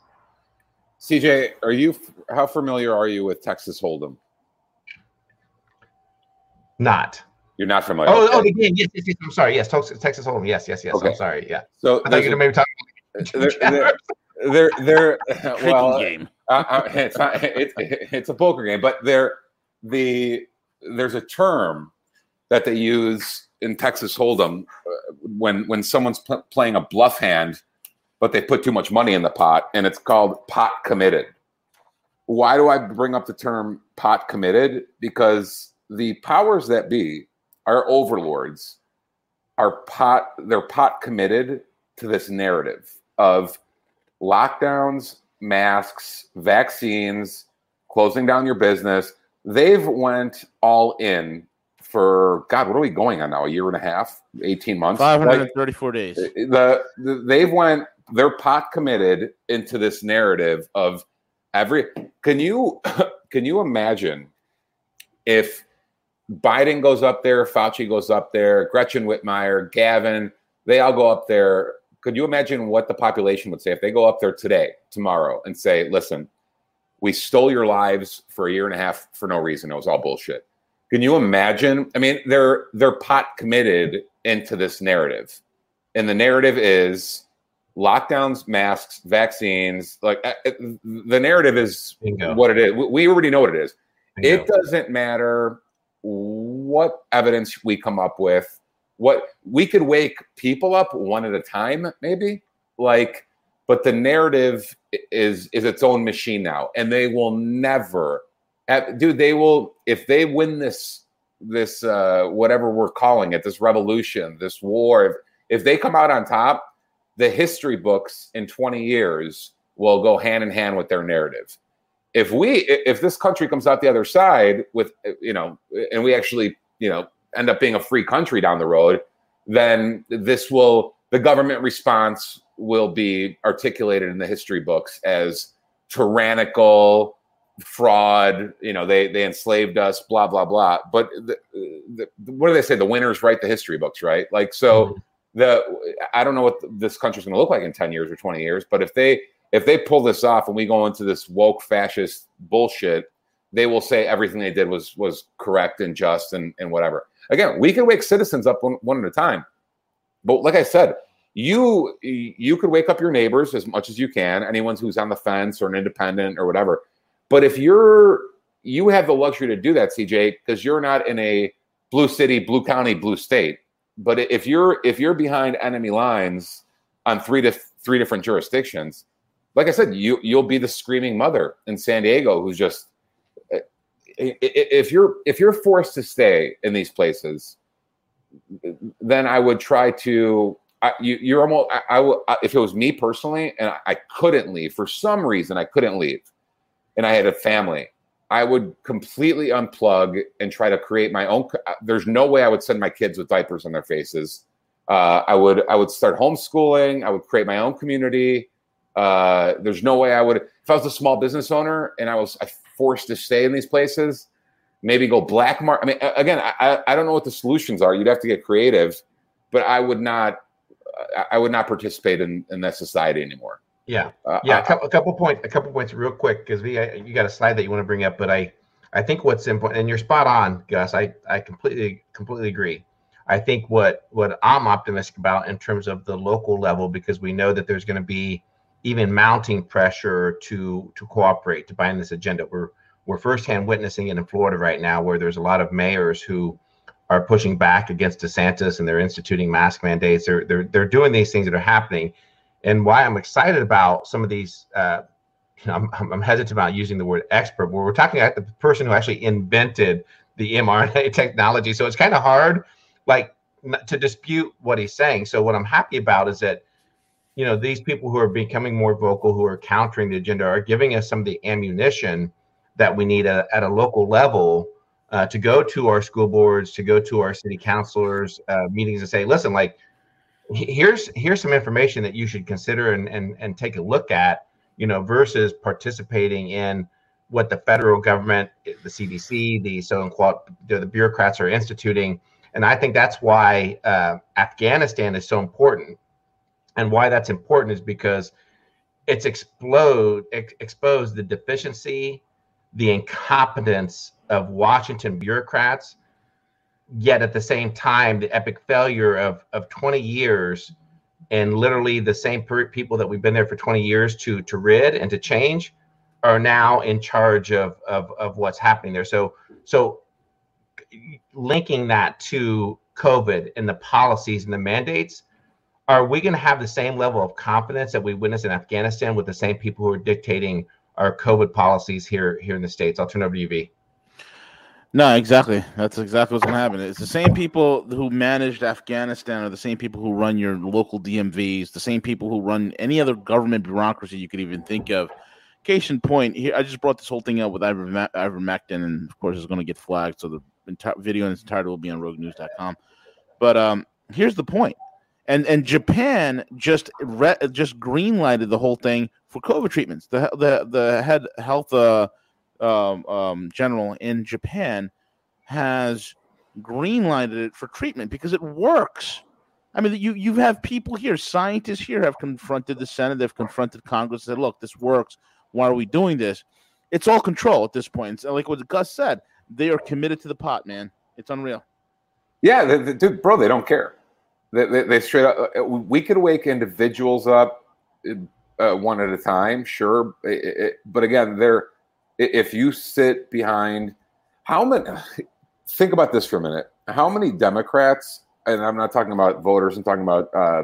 CJ, are you how familiar are you with Texas Hold'em?
Not.
You're not familiar.
Oh,
okay.
oh, the game. Yes, yes, yes. I'm sorry. Yes, Texas, Texas Hold'em. Yes, yes, yes.
Okay.
I'm sorry. Yeah.
So
I thought you were maybe talking.
they're, they're, they're, they're
Drinking
well,
game.
uh, uh, it's not it, it's a poker game, but they're the there's a term that they use in Texas Hold'em uh, when when someone's pl- playing a bluff hand, but they put too much money in the pot, and it's called pot committed. Why do I bring up the term pot committed? Because the powers that be, our overlords, are pot they're pot committed to this narrative of lockdowns, masks, vaccines, closing down your business. They've went all in for God. What are we going on now? A year and a half, eighteen months.
Five
Like,
hundred and thirty-four days.
the, the they've went they're pot committed into this narrative of every can you can you imagine if Biden goes up there, Fauci goes up there, Gretchen Whitmer, Gavin, they all go up there. Could you imagine what the population would say if they go up there today, tomorrow, and say, listen, we stole your lives for a year and a half for no reason. It was all bullshit. Can you imagine? I mean, they're they're pot committed into this narrative. And the narrative is lockdowns, masks, vaccines. Like uh, uh, the narrative is
Bingo.
what it is. We- We already know what it is.
Bingo.
It doesn't matter what evidence we come up with. What we could wake people up one at a time, maybe. Like, but the narrative is is its own machine now, and they will never, dude. They will if they win this this uh, whatever we're calling it, this revolution, this war. If, if they come out on top, the history books in 20 years will go hand in hand with their narrative if we if this country comes out the other side with uh, you know and we actually you know end up being a free country down the road then this will the government response will be articulated in the history books as tyrannical fraud you know they they enslaved us blah blah blah. But the, the, what do they say? The winners write the history books right? Like so mm-hmm. the i don't know what this country's going to look like in 10 years or 20 years but if they if they pull this off and we go into this woke fascist bullshit, they will say everything they did was was correct and just and, and whatever. Again, we can wake citizens up one, one at a time. But like I said, you you could wake up your neighbors as much as you can, anyone who's on the fence or an independent or whatever. But if you're you have the luxury to do that, CJ, because you're not in a blue city, blue county, blue state. But if you're if you're behind enemy lines on three to three different jurisdictions, like I said, you you'll be the screaming mother in San Diego who's just i- if you're if you're forced to stay in these places, then I would try to. I, you, you're almost. I, I would if it was me personally, and I, I couldn't leave for some reason. I couldn't leave, and I had a family. I would completely unplug and try to create my own. There's no way I would send my kids with diapers on their faces. Uh, I would. I would start homeschooling. I would create my own community. Uh, there's no way I would if I was a small business owner and I was I forced to stay in these places, maybe go black market. I mean, again, I, I- don't know what the solutions are. You'd have to get creative, but I would not I- I would not participate in, in that society anymore.
Yeah,
Uh,
yeah.
I-
A couple, a couple points. A couple points, real quick, because we I- you got a slide that you want to bring up, but I I think what's important, and you're spot on, Gus. I I completely completely agree. I think what what I'm optimistic about in terms of the local level, because we know that there's going to be even mounting pressure to to cooperate to bind this agenda. We're we're firsthand witnessing it in Florida right now, where there's a lot of mayors who are pushing back against DeSantis and they're instituting mask mandates. They're they're they're doing these things that are happening, and why I'm excited about some of these. Uh, I'm, I'm hesitant about using the word expert, but we're talking about the person who actually invented the mRNA technology. So it's kind of hard, like, to dispute what he's saying. So what I'm happy about is that, you know, these people who are becoming more vocal, who are countering the agenda, are giving us some of the ammunition that we need at, at a local level uh, to go to our school boards, to go to our city councilors uh, meetings, and say, listen, like, here's here's some information that you should consider and and and take a look at you know, versus participating in what the federal government, the CDC, the so-called the, the bureaucrats are instituting. And I think that's why uh, Afghanistan is so important. And why that's important is because it's explode ex- exposed the deficiency, the incompetence of Washington bureaucrats. Yet at the same time, the epic failure of of 20 years and literally the same people that we've been there for 20 years to to rid and to change are now in charge of of, of what's happening there so so linking that to covid and the policies and the mandates are we going to have the same level of confidence that we witnessed in afghanistan with the same people who are dictating our covid policies here here in the states i'll turn over to you v
No, exactly. That's exactly what's going to happen. It's the same people who managed Afghanistan are the same people who run your local DMVs, the same people who run any other government bureaucracy you could even think of. Case in point, here I just brought this whole thing up with iverme- ivermectin, and of course it's going to get flagged, so the entire video in its entirety will be on RogueNews.com. But um, here's the point, and and Japan just re- just greenlighted the whole thing for COVID treatments. The the the head health uh, um, um, general in Japan has greenlighted it for treatment because it works. I mean, you you have people here, scientists here, have confronted the Senate, they've confronted Congress, said, "Look, this works. Why are we doing this?" It's all control at this point. So like what Gus said, they are committed to the pot, man. It's unreal.
Yeah, they, they, dude, bro, they don't care. They, they, they straight up. uh, We could wake individuals up uh, one at a time, sure, It- it- but again, they're if you sit behind how many. Think about this for a minute. How many Democrats, and I'm not talking about voters, I'm talking about uh,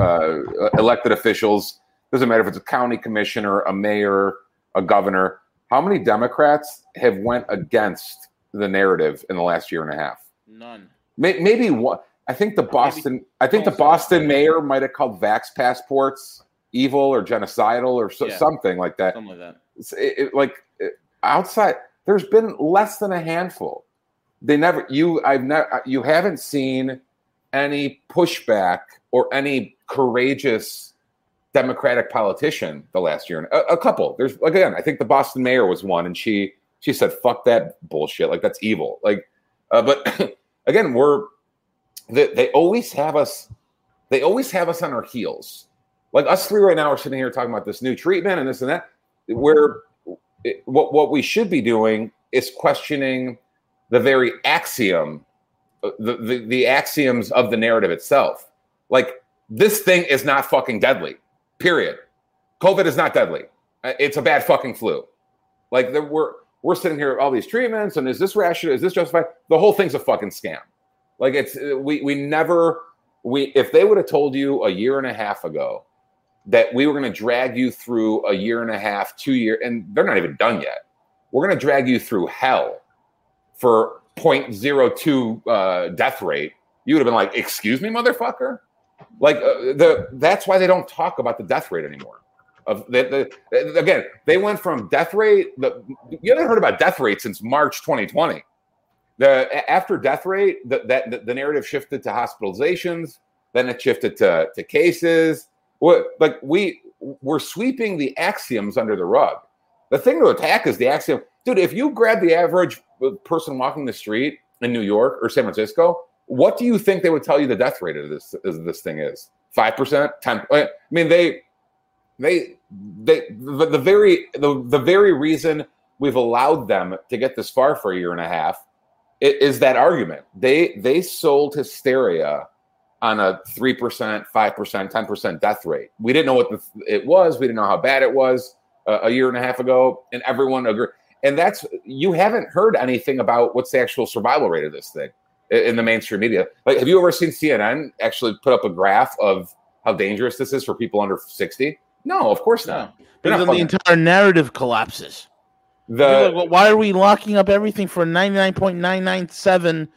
uh, elected officials. Doesn't matter if it's a county commissioner, a mayor, a governor. How many Democrats have went against the narrative in the last year and a half?
None.
Maybe one. I think the Boston. I think the Boston mayor might have called vax passports evil or genocidal or so,
Yeah.
something like that.
Something like that.
It- it- like it- outside, there's been less than a handful. They never. You. I've never. You haven't seen any pushback or any courageous Democratic politician the last year. A, a couple. There's again. I think the Boston mayor was one, and she she said, "Fuck that bullshit. Like that's evil." Like, uh, but again, we're they, they always have us. They always have us on our heels. Like us three right now are sitting here talking about this new treatment and this and that. Where what what we should be doing is questioning the very axiom, uh, the, the the axioms of the narrative itself. Like this thing is not fucking deadly. Period. COVID is not deadly. Uh, It's a bad fucking flu. Like there, we're we're sitting here all these treatments and is this rational? Is this justified? The whole thing's a fucking scam. Like it's we we never we if they would have told you a year and a half ago that we were going to drag you through a year and a half, two year, and they're not even done yet. We're going to drag you through hell for 0.02 uh, death rate. You would have been like, "Excuse me, motherfucker." Like uh, the that's why they don't talk about the death rate anymore. Of the, the again, they went from death rate. The you haven't heard about death rate since March 2020. The after death rate, the, that the, the narrative shifted to hospitalizations. Then it shifted to to cases. What like we we're sweeping the axioms under the rug. The thing to attack is the axiom, dude. If you grab the average person walking the street in New York or San Francisco, what do you think they would tell you the death rate of this of this thing is? Five percent, ten. I mean, they They they the, the very the, the very reason we've allowed them to get this far for a year and a half is that argument. They they sold hysteria on a three percent, five percent, ten percent death rate. We didn't know what the, it was. We didn't know how bad it was uh, a year and a half ago, and everyone agreed. And that's you haven't heard anything about what's the actual survival rate of this thing in the mainstream media. Like, have you ever seen CNN actually put up a graph of how dangerous this is for people under sixty? No, of course not. They're
Because
not
then the entire narrative collapses.
The
like, well, why are we locking up everything for 99.997%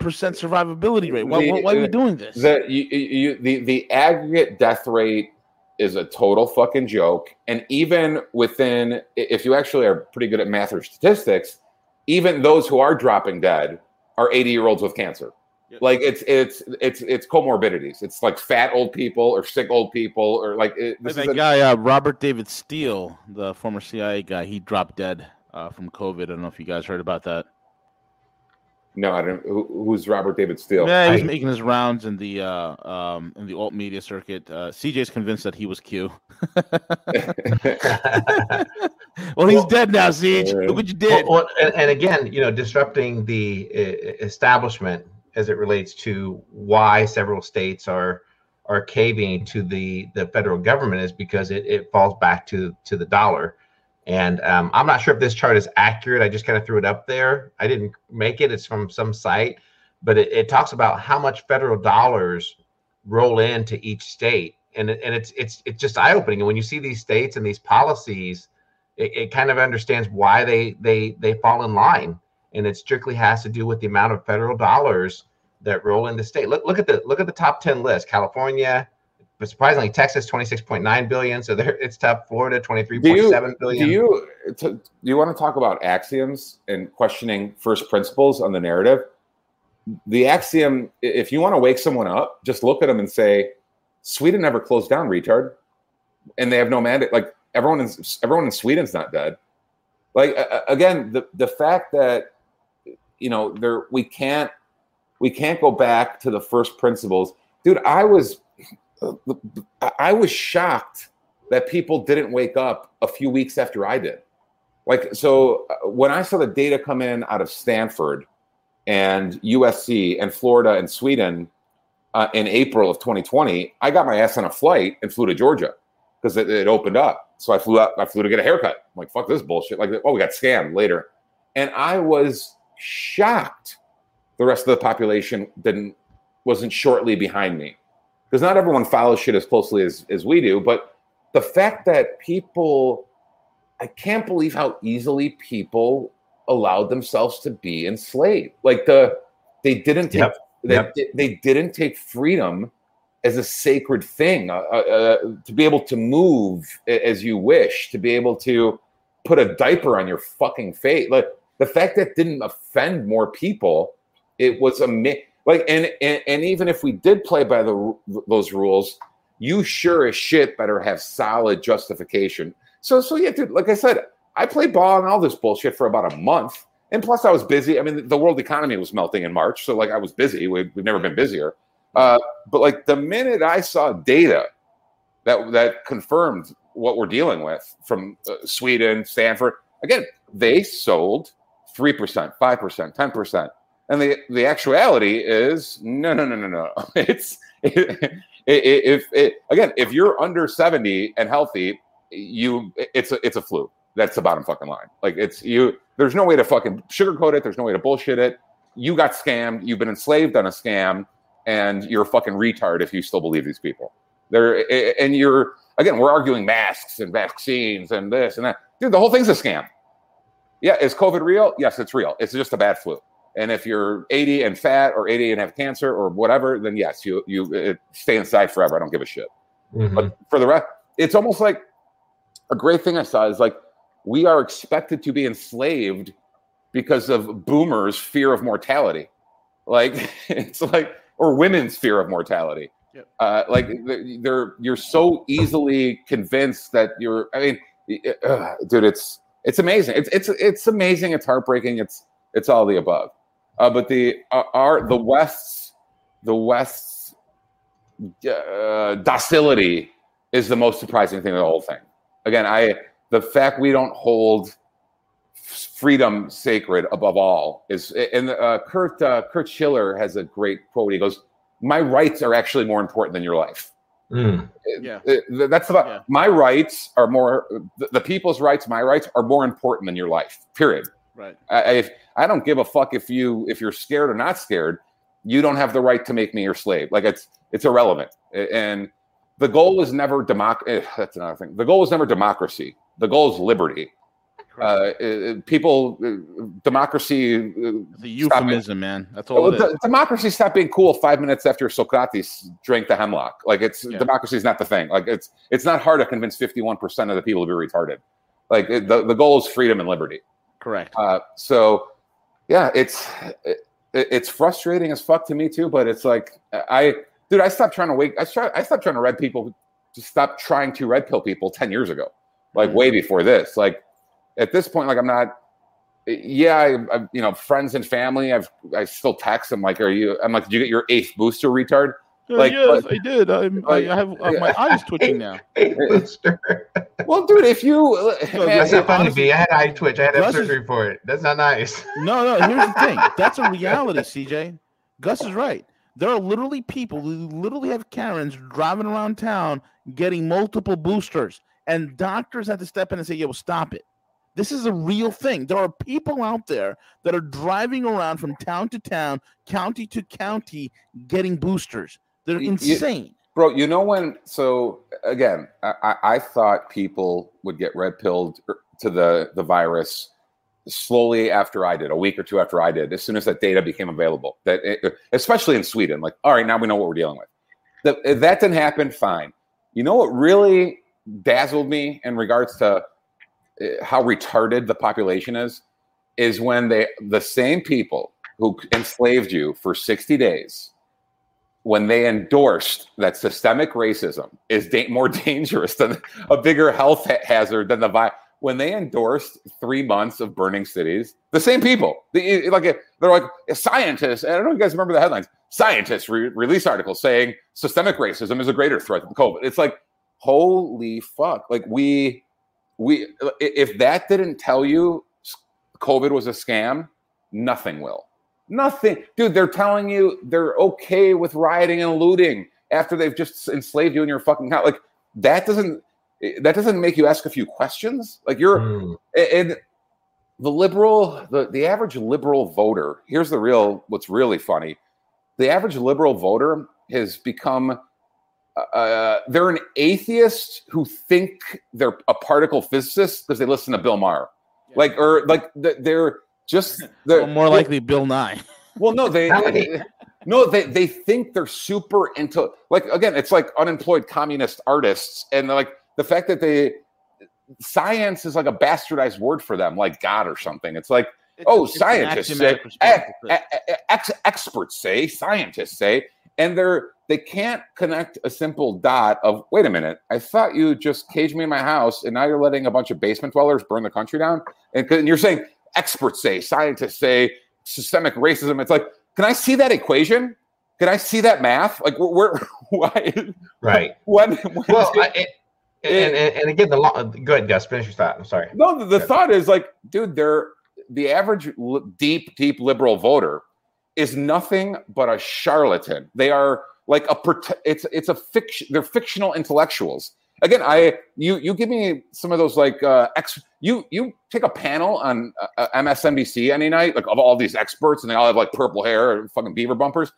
survivability rate? Why,
The-
why, why are we doing this?
the you, you, the the aggregate death rate is a total fucking joke. And even within if you actually are pretty good at math or statistics even those who are dropping dead are 80 year olds with cancer. Like it's it's it's it's comorbidities. It's like fat old people or sick old people or like it, this is
that
a-
guy, uh, Robert David Steele, the former CIA guy, he dropped dead uh, from COVID. I don't know if you guys heard about that.
no i don't who, who's robert david steele
Yeah, he's
I-
making his rounds in the uh, um, in the alt media circuit. Uh, CJ's convinced that he was Q. well, he's
Well,
dead now, CJ.
uh,
Look what you did.
Well, well, and, and again, you know, disrupting the uh, establishment as it relates to why several states are are caving to the the federal government is because it, it falls back to to the dollar. And um, I'm not sure if this chart is accurate. I just kind of threw it up there. I didn't make it. It's from some site, but it, it talks about how much federal dollars roll into each state, and and it's it's it's just eye opening. And when you see these states and these policies, it, it kind of understands why they they they fall in line and it strictly has to do with the amount of federal dollars that roll into state look look at the look at the top 10 list california but surprisingly texas 26.9 billion so there it's top florida 23.7 billion
Do you do you want to talk about axioms and questioning first principles on the narrative? The axiom, if you want to wake someone up, just look at them and say, "Sweden never closed down, retard," and they have no mandate. Like everyone in everyone in Sweden's not dead. Like a- again, the the fact that you know there we can't we can't go back to the first principles, dude. I was I was shocked that people didn't wake up a few weeks after I did. Like, so uh, when I saw the data come in out of Stanford and USC and Florida and Sweden uh, in April of 2020, I got my ass on a flight and flew to Georgia because it, it opened up. So I flew up, I flew to get a haircut. I'm like, fuck this bullshit. Like, oh, we got scammed later. And I was shocked the rest of the population didn't wasn't shortly behind me because not everyone follows shit as closely as, as we do but the fact that people i can't believe how easily people allowed themselves to be enslaved like the they didn't take
Yep.
They,
Yep.
they didn't take freedom as a sacred thing uh, uh, uh, to be able to move as you wish to be able to put a diaper on your fucking face like the fact that didn't offend more people it was a mi- like and, and and even if we did play by the those rules you sure as shit better have solid justification. So so yeah dude like i said i played ball and all this bullshit for about a month. And plus i was busy. I mean the world economy was melting in march so like i was busy. We, we've never been busier. Uh, but like the minute i saw data that that confirmed what we're dealing with from uh, sweden stanford again they sold 3% 5% 10% and the the actuality is no, no, no, no, no. It's it, if it, again, if you're under seventy and healthy, you it's a it's a flu. That's the bottom fucking line. Like it's you. There's no way to fucking sugarcoat it. There's no way to bullshit it. You got scammed. You've been enslaved on a scam, and you're a fucking retard if you still believe these people. They're and you're again. We're arguing masks and vaccines and this and that. Dude, the whole thing's a scam. Yeah, is COVID real? Yes, it's real. It's just a bad flu. And if you're 80 and fat or 80 and have cancer or whatever, then yes, you you it, stay inside forever. I don't give a shit.
Mhm.
But for the rest, it's almost like a great thing I saw is like we are expected to be enslaved because of boomers' fear of mortality. Like it's like or women's fear of mortality.
Yep.
Uh, like they're- they're you're so easily convinced that you're. I mean, uh, dude, it's it's amazing. It's it's it's amazing. It's heartbreaking. It's it's all the above. Uh, but the uh, our the West's the West's uh, docility is the most surprising thing of the whole thing. Again, I the fact we don't hold freedom sacred above all is and uh, Kurt uh, Kurt Schiller has a great quote. He goes, "My rights are actually more important than your life."
Mm.
Yeah.
Uh, That's about
Yeah.
my rights are more the, the people's rights. My rights are more important than your life. Period.
Right.
I, if I don't give a fuck if you if you're scared or not scared, you don't have the right to make me your slave. Like it's it's irrelevant. And the goal is never democ. eh, That's another thing. The goal is never democracy. The goal is liberty. Uh, uh, people, uh, democracy. Uh,
The euphemism, man. That's all
well,
it is.
democracy stopped being cool five minutes after Socrates drank the hemlock. Like it's
Yeah.
democracy is not the thing. Like it's it's not hard to convince fifty one percent of the people to be retarded. Like it, the the goal is freedom and liberty.
Correct.
Uh, so yeah, it's it, it's frustrating as fuck to me too. But it's like I, dude, I stopped trying to wake. I try, I stopped trying to red people. To stop trying to red pill people ten years ago, like
Mhm.
way before this. Like at this point, like I'm not. Yeah, I, I, you know, friends and family. I've I still text them like, "Are you?" I'm like, "Did you get your eighth booster, retard?" Like,
yes,
but-
I did. I'm, I have uh, my eyes twitching now.
Well, dude, if you,
No,
man,
That's not funny,
honestly-
B. I had eye twitch. I had to have
Gus is-
surgery for it. That's not nice.
No, no. Here's the thing. That's a reality, CJ. Gus is right. There are literally people who literally have Karens driving around town getting multiple boosters, and doctors have to step in and say, "Yo, stop it." This is a real thing. There are people out there that are driving around from town to town, county to county, getting boosters. They're insane.
Bro, you know when? So again, I, I thought people would get red pilled to the the virus slowly after I did, a week or two after I did, as soon as that data became available. That it, especially in Sweden, like, all right, now we know what we're dealing with. That if that didn't happen, fine. You know what really dazzled me in regards to uh, how retarded the population is, is when they the same people who enslaved you for sixty days when they endorsed that systemic racism is da- more dangerous than a bigger health ha- hazard than the virus. When they endorsed three months of burning cities, the same people, the, like they're like scientists. I don't know if you guys remember the headlines. Scientists re- release articles saying systemic racism is a greater threat than COVID. It's like, holy fuck! Like we, we, if that didn't tell you COVID was a scam, nothing will. Nothing, dude. They're telling you they're okay with rioting and looting after they've just enslaved you in your fucking house. Like that doesn't that doesn't make you ask a few questions. Like you're
Mm.
and the liberal, the the average liberal voter. Here's the real. What's really funny: the average liberal voter has become. Uh, they're an atheist who think they're a particle physicist because they listen to Bill Maher, like or like they're just they're
more likely, Bill Nye.
well, no, they,
How
no, they they think they're super into like again, it's like unemployed communist artists, and like the fact that they science is like a bastardized word for them, like God or something. It's like oh,
It's
scientists say, ex- ex- eh, eh, eh, ex- experts say, scientists say, and they're they can't connect a simple dot of wait a minute, I thought you just caged me in my house, and now you're letting a bunch of basement dwellers burn the country down, and, 'cause- and you're saying experts say, scientists say, systemic racism. It's like, can I see that equation? Can I see that math? Like, where, why?
Right.
When, when
Well, I, it, and, and and again, the law. Go ahead, Gus. Finish your thought. I'm sorry.
No, the, the thought is like, dude, they're the average deep, deep liberal voter is nothing but a charlatan. They are like a it's it's a fiction. They're fictional intellectuals. Again, I you you give me some of those like uh, ex. You you take a panel on uh, MSNBC any night, like of all these experts, and they all have like purple hair and fucking beaver bumpers,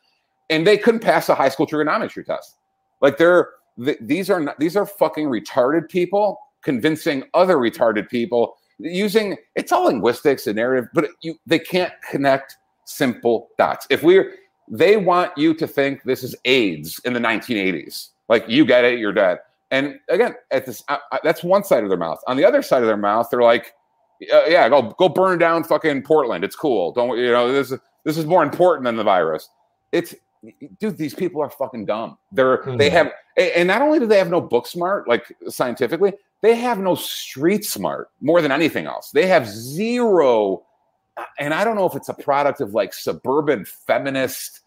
and they couldn't pass a high school trigonometry test. Like they're th- these are not, these are fucking retarded people convincing other retarded people using it's all linguistics and narrative, but you they can't connect simple dots. If we're they want you to think this is AIDS in the 1980s, like you get it, you're dead. And again, at this uh, uh, that's one side of their mouth. On the other side of their mouth, they're like, uh, yeah, go go burn down fucking Portland. It's cool. Don't you know this? is This is more important than the virus. It's dude. These people are fucking dumb. They're they
Mhm.
have, and not only do they have no book smart, like scientifically, they have no street smart more than anything else. They have zero, and I don't know if it's a product of like suburban feminist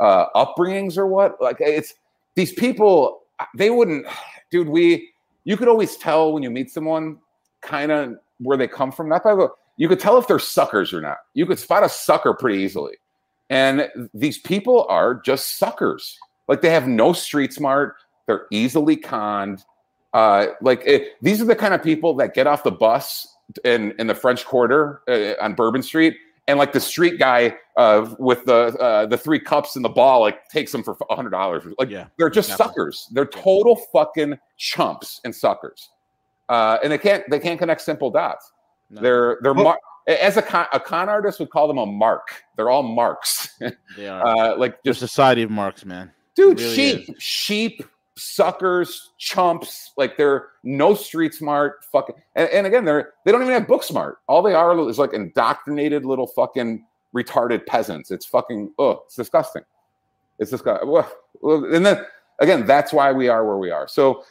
uh, upbringings or what. Like it's these people, they wouldn't, dude, we you could always tell when you meet someone kind of where they come from. Not by the you could tell if they're suckers or not. You could spot a sucker pretty easily. And these people are just suckers. Like they have no street smart. They're easily conned. Uh, like it, these are the kind of people that get off the bus in in the French Quarter uh, on Bourbon Street, and like the street guy uh, with the uh, the three cups and the ball, like takes them for a hundred dollars. Like
Yeah.
they're just
Definitely.
suckers. They're total fucking chumps and suckers, uh, and they can't they can't connect simple dots.
No,
They're they're mar- as a con, a con artist would call them a mark. They're all marks.
they are.
uh, like
the
just
society of marks, man.
dude,
really
sheep, sheep, suckers, chumps. Like they're no street smart. Fucking and, and again, they're they don't even have book smart. All they are is like indoctrinated little fucking retarded peasants. It's fucking oh, it's disgusting. It's disgusting. And then again, that's why we are where we are. So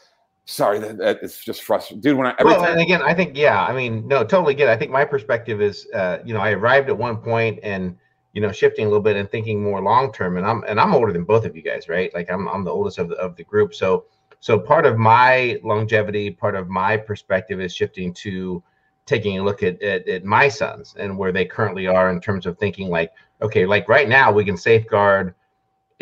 sorry that, that it's just frustrating, dude. When I
well,
time
and again, I think yeah, I mean, no, totally get. It. I think my perspective is, uh, you know, I arrived at one point and you know shifting a little bit and thinking more long term. And I'm and I'm older than both of you guys, right? Like I'm I'm the oldest of the of the group. So so part of my longevity, part of my perspective is shifting to taking a look at, at at my sons and where they currently are in terms of thinking like, okay, like right now we can safeguard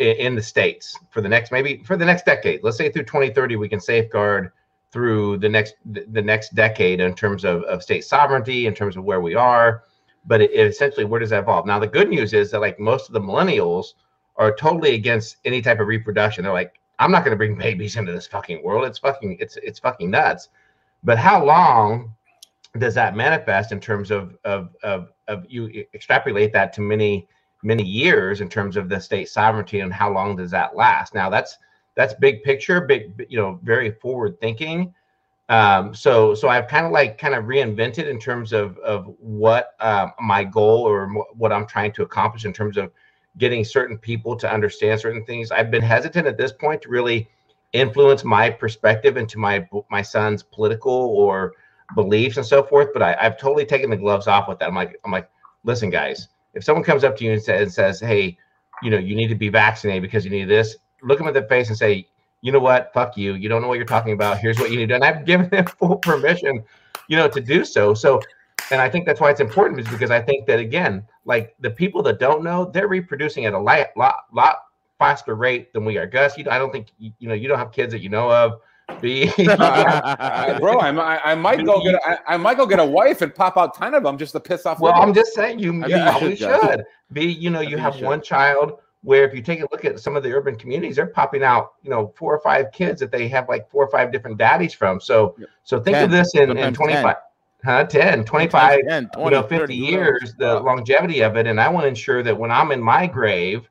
i- in the states for the next maybe for the next decade. Let's say through 2030 we can safeguard through the next the next decade in terms of, of state sovereignty in terms of where we are but it, it essentially where does that evolve? Now the good news is that like most of the millennials are totally against any type of reproduction. They're like i'm not going to bring babies into this fucking world. It's fucking it's it's fucking nuts. But how long does that manifest in terms of of of, of you extrapolate that to many many years in terms of the state sovereignty and how long does that last? Now that's that's big picture big you know very forward thinking um so so i've kind of like kind of reinvented in terms of of what um, my goal or what i'm trying to accomplish in terms of getting certain people to understand certain things. I've been hesitant at this point to really influence my perspective into my my son's political or beliefs and so forth but I, i've totally taken the gloves off with that. I'm like i'm like listen guys if someone comes up to you and says, and says hey you know you need to be vaccinated because you need this look them in the face and say you know what? Fuck you. You don't know what you're talking about. Here's what you need to do. And I've given them full permission, you know, to do so. So, and I think that's why it's important is because I think that again, like the people that don't know, they're reproducing at a lot, lot, lot faster rate than we are. Gus, you, I don't think you, you know you don't have kids that you know of. B,
Uh, bro, I, I, I might go get a, I, I might go get a wife and pop out ten of them just to piss off.
Well,
Lydia.
I'm just saying you, you
think
probably
should, Gus.
should. Be, you know, you
think you
have one child where if you take a look at some of the urban communities, they're popping out, you know, four or five kids that they have like four or five different daddies from. So,
Yep.
so think
10,
of this in, in
sometimes
25, huh? 10, 25,
10,
you know, 50
30,
years, the longevity of it. And I want to ensure that when I'm in my grave,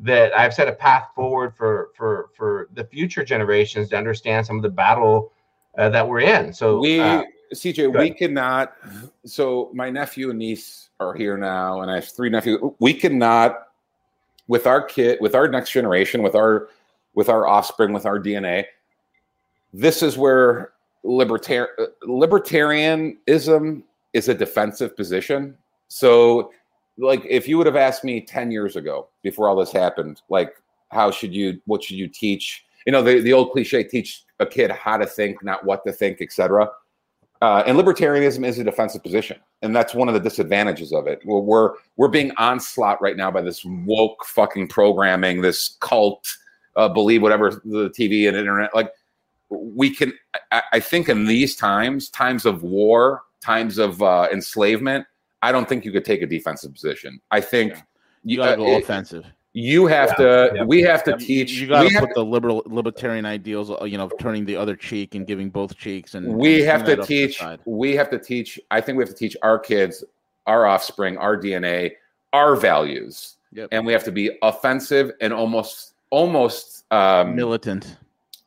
that I've set a path forward for, for, for the future generations to understand some of the battle uh, that we're in. So
we
uh,
CJ, we cannot. So my nephew and niece are here now, and I have three nephews. We cannot, with our kid, with our next generation, with our with our offspring, with our DNA. This is where libertarian libertarianism is a defensive position. So, like, if you would have asked me ten years ago, before all this happened, like, how should you, what should you teach? You know, the, the old cliche: teach a kid how to think, not what to think, etc. Uh, and libertarianism is a defensive position, and that's one of the disadvantages of it. We're we're, we're being onslaught right now by this woke fucking programming, this cult, uh, believe whatever the TV and internet. Like we can, I, I think in these times, times of war, times of uh, enslavement, I don't think you could take a defensive position. I think
You gotta
uh,
go
it-
offensive.
You have
Yeah,
to.
yeah,
we have to teach.
You gotta put the liberal libertarian ideals, uh, you know, turning the other cheek and giving both cheeks, and
we
and
have to
that up the
teach we have to teach i think we have to teach our kids our offspring our dna our values
Yep.
and we have to be offensive and almost almost um
militant.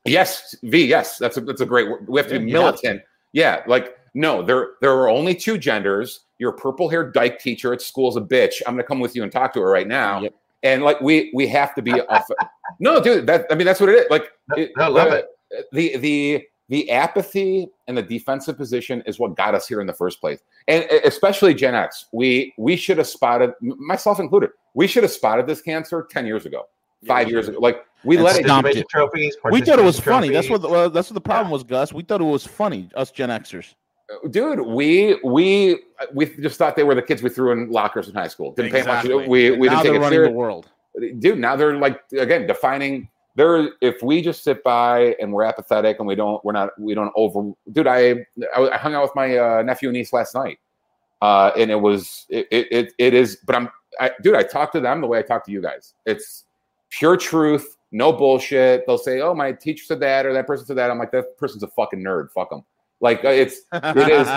yes v yes that's a that's a great word we have to be
Yeah,
militant yeah like no there there are only two genders your purple haired dyke teacher at school's a bitch i'm gonna come with you and talk to her right now
Yep.
And like we we have to be off no dude that i mean that's what it is like it-
I love
uh,
it.
the the the apathy and the defensive position is what got us here in the first place and especially gen x we we should have spotted myself included we should have spotted this cancer 10 years ago five years ago. Like we let it.
stomped
Participation
it.
trophies.
We thought it was
participation
funny. That's what the, well, that's what the problem was, Gus. We thought it was funny, us Gen Xers.
Dude we we we just thought they were the kids we threw in lockers in high school. Didn't pay much. We, we
now
didn't take it
running
serious
the world.
dude now they're like again defining they're if we just sit by and we're apathetic and we don't we're not we don't over dude i i, hung out with my uh, nephew and niece last night. Uh and it was it it, it, it is but i'm I, dude i talk to them the way i talk to you guys. It's pure truth no bullshit. They'll say oh my teacher said that or that person said that. I'm like that person's a fucking nerd. Fuck them like uh, it's it is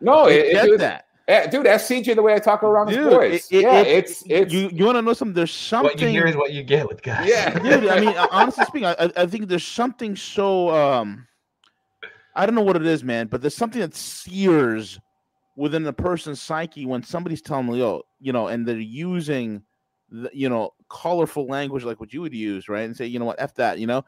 no
I
it, it, dude,
that.
eh, dude ask cj the way i talk around his
Dude,
boys
it- it-
yeah
it-
it's it's
you you want to know something? There's something.
What you hear is what you get with guys.
Yeah.
Dude, I mean, honestly speaking, I, I- I think there's something so um, I don't know what it is, man, but there's something that sears within the person's psyche when somebody's telling me, "Yo, you know," and they're using, the, you know, colorful language like what you would use, right? And say, you know what, f that, you know,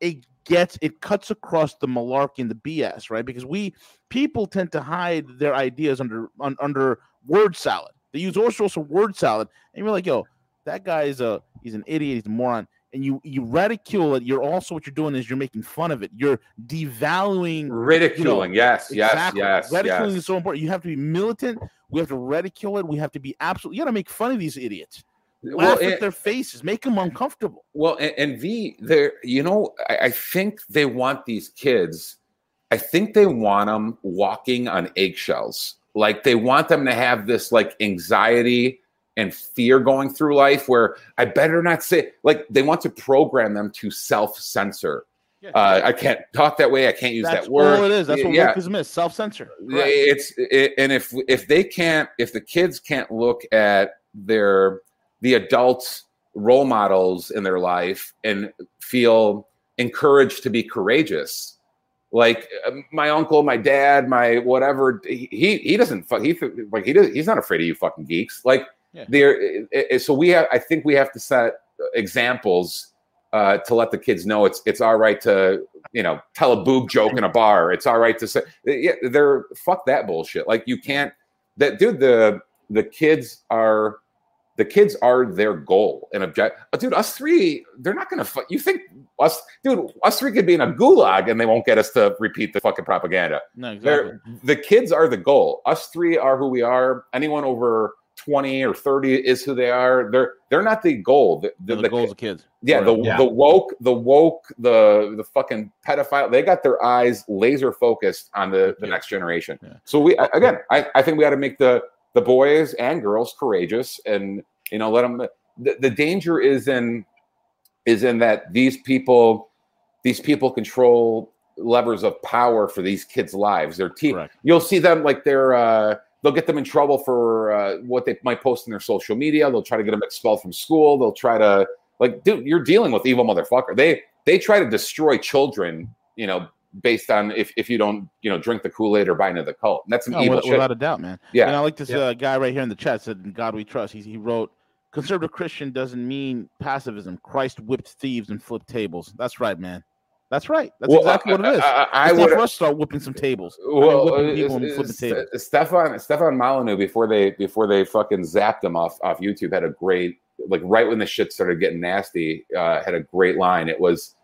it gets it cuts across the malarkey and the BS, right? Because we people tend to hide their ideas under un, under word salad. They use all sorts of word salad, and you're like, "Yo, that guy is a he's an idiot, he's a moron." And you you ridicule it. You're also what you're doing is you're making fun of it. You're devaluing
ridiculing yes yes
Exactly.
yes
Ridiculing
yes.
is so important. You have to be militant. We have to ridicule it. We have to be absolute. You got to make fun of these idiots.
Well,
Laugh at their faces. Make them uncomfortable.
well and, and v there you know I, I think they want these kids i think they want them walking on eggshells like they want them to have this like anxiety and fear going through life where i better not say like they want to program them to self-censor uh, i can't talk that way i can't use
That's
that word
all it is. That's what
yeah
wokeism is. Self censor.
it's it, and if if they can't if the kids can't look at their the adults role models in their life and feel encouraged to be courageous like uh, my uncle my dad my whatever he he doesn't he like he does, he's not afraid of you fucking geeks like
Yeah.
there so we have i think we have to set examples uh, to let the kids know it's it's all right to you know tell a boob joke in a bar. It's all right to say yeah. They're fuck that bullshit. Like you can't that dude. The the kids are the kids are their goal and object. uh, Dude, us three, they're not gonna. Fu- you think us, dude? Us three could be in a gulag and they won't get us to repeat the fucking propaganda.
No, exactly.
They're, the kids are the goal. Us three are who we are. Anyone over 20 or 30 is who they are. They're they're not the goal. The,
They're
the,
the goals of kids.
yeah, the,
Yeah.
the woke, the woke, the the fucking pedophile, they got their eyes laser focused on the, the
Yeah.
next generation.
Yeah.
So we again, I, I think we got to make the the boys and girls courageous and you know let them the, the danger is in is in that these people these people control levers of power for these kids' lives. Their team
Correct.
you'll see them like they're uh they'll get them in trouble for uh, what they might post in their social media they'll try to get them expelled from school they'll try to like dude you're dealing with evil motherfucker they they try to destroy children you know based on if, if you don't you know drink the kool-aid or buy into the cult and that's an
No,
evil
with-
shit
without a doubt, man.
yeah
And I like this
Yeah.
uh, guy right here in the chat said, "In God we trust." He, he wrote, "Conservative Christian doesn't mean passivism. Christ whipped thieves and flipped tables." That's right, man. That's right. That's
Well,
exactly what it is.
I, I, I would
for us to start whipping some tables. I mean,
well,
whipping
uh,
people and
uh,
flipping tables.
Stefan Stefan Molyneux before they before they fucking zapped him off off YouTube had a great like right when the shit started getting nasty uh, had a great line. It was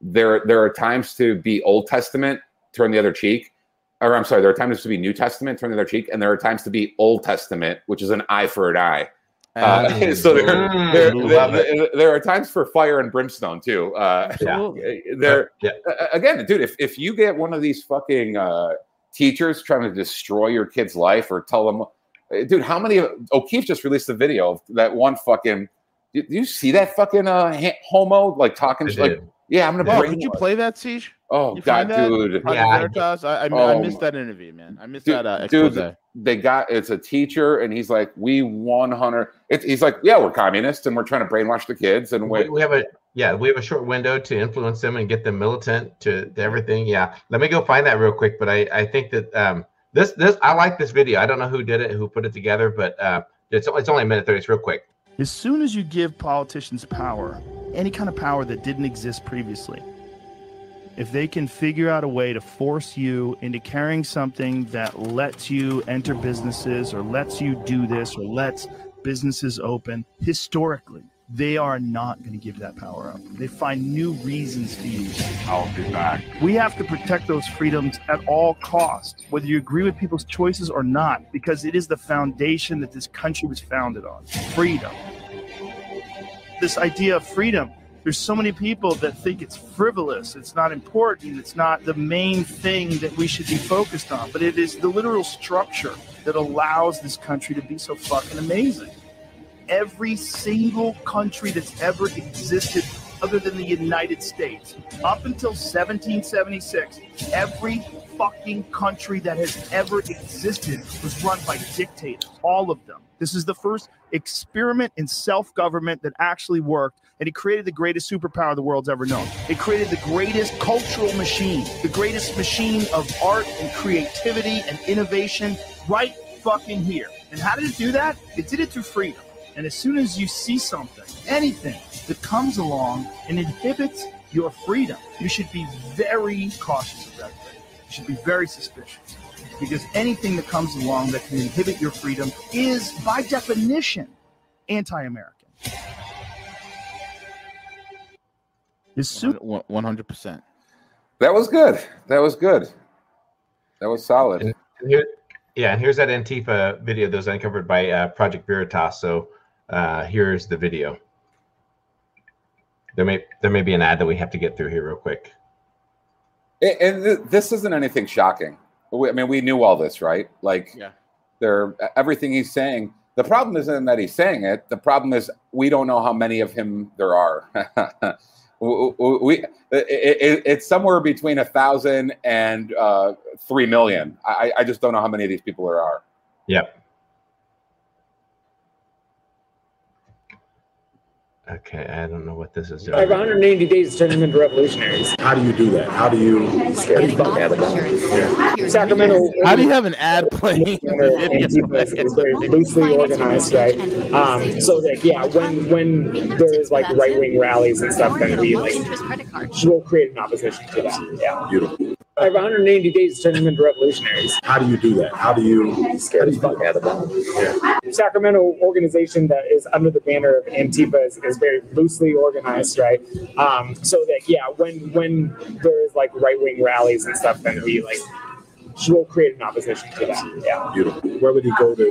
there there are times to be Old Testament, turn the other cheek, or I'm sorry, there are times to be New Testament, turn the other cheek, and there are times to be Old Testament, which is an eye for an eye. Uh,
And-
so there,
Mm,
there, there, there are times for fire and brimstone too. Uh,
Absolutely.
there
Yeah.
uh, again, dude, if, if you get one of these fucking uh, teachers trying to destroy your kid's life or tell them, uh, dude, how many? O'Keefe just released a video of that one fucking. Do do you see that fucking uh, ha- homo like talking?
I
Like,
did.
Yeah, I'm gonna
Oh,
bring.
could you play that, CJ?
oh
you
god, dude,
Yeah, I-
Veritas? I, I, I
Oh,
missed that interview, man. I missed
Dude-
that uh,
dude, they got it's a teacher, and he's like, we 100. It, he's like, yeah, we're communists, and we're trying to brainwash the kids, and
we,
we,
we have a yeah we have a short window to influence them and get them militant to, to everything yeah let me go find that real quick but i i think that um this this i like this video i don't know who did it who put it together but uh it's, it's only a minute 30 it's real quick
As soon as you give politicians power, any kind of power that didn't exist previously, if they can figure out a way to force you into carrying something that lets you enter businesses or lets you do this or lets businesses open historically, they are not going to give that power up. They find new reasons to use it.
I'll be back.
We have to protect those freedoms at all costs, whether you agree with people's choices or not, because it is the foundation that this country was founded on freedom. This idea of freedom, there's so many people that think it's frivolous, it's not important, it's not the main thing that we should be focused on, but it is the literal structure that allows this country to be so fucking amazing every single country that's ever existed other than the United States. Up until 1776, every fucking country that has ever existed was run by dictators, all of them. This is the first experiment in self government that actually worked, and it created the greatest superpower the world's ever known. It created the greatest cultural machine, the greatest machine of art and creativity and innovation right fucking here. And how did it do that? It did it through freedom. And as soon as you see something, anything that comes along and inhibits your freedom, you should be very cautious of that. You should be very suspicious. Because anything that comes along that can inhibit your freedom is, by definition, anti American. As soon
One hundred percent.
That was good. That was good. That was solid.
And here, yeah, and here's that Antifa video that was uncovered by uh, Project Veritas. So uh, here's the video. There may there may be an ad that we have to get through here real quick.
And- And th- this isn't anything shocking. We- I mean, we knew all this, right? Like,
Yeah.
they're everything he's saying. The problem isn't that he's saying it. The problem is we don't know how many of him there are. we, we it, it, it's somewhere between a thousand and uh, three million. I, I just don't know how many of these people there are.
Yep. Okay, I don't know what this is
I have
doing.
180 days to turn them into revolutionaries.
How do you do that? How do you scare the fuck out of them?
Sacramento.
How do you have an ad playing? in the video?
Antifa is, is very loosely organized, right? Um, so like, yeah, when when there is like right wing rallies and stuff, then we like we'll create an opposition to that. Yeah.
Beautiful.
I have 180 days to turn them into revolutionaries.
How do you do that? How do you scare the fuck out of them? Yeah.
Sacramento organization that is under the banner of Antifa is, is very loosely organized, right? Um, so that yeah, when when there is like right wing rallies and stuff, then we like we'll create an opposition to that. Yeah.
Beautiful. Where would you go to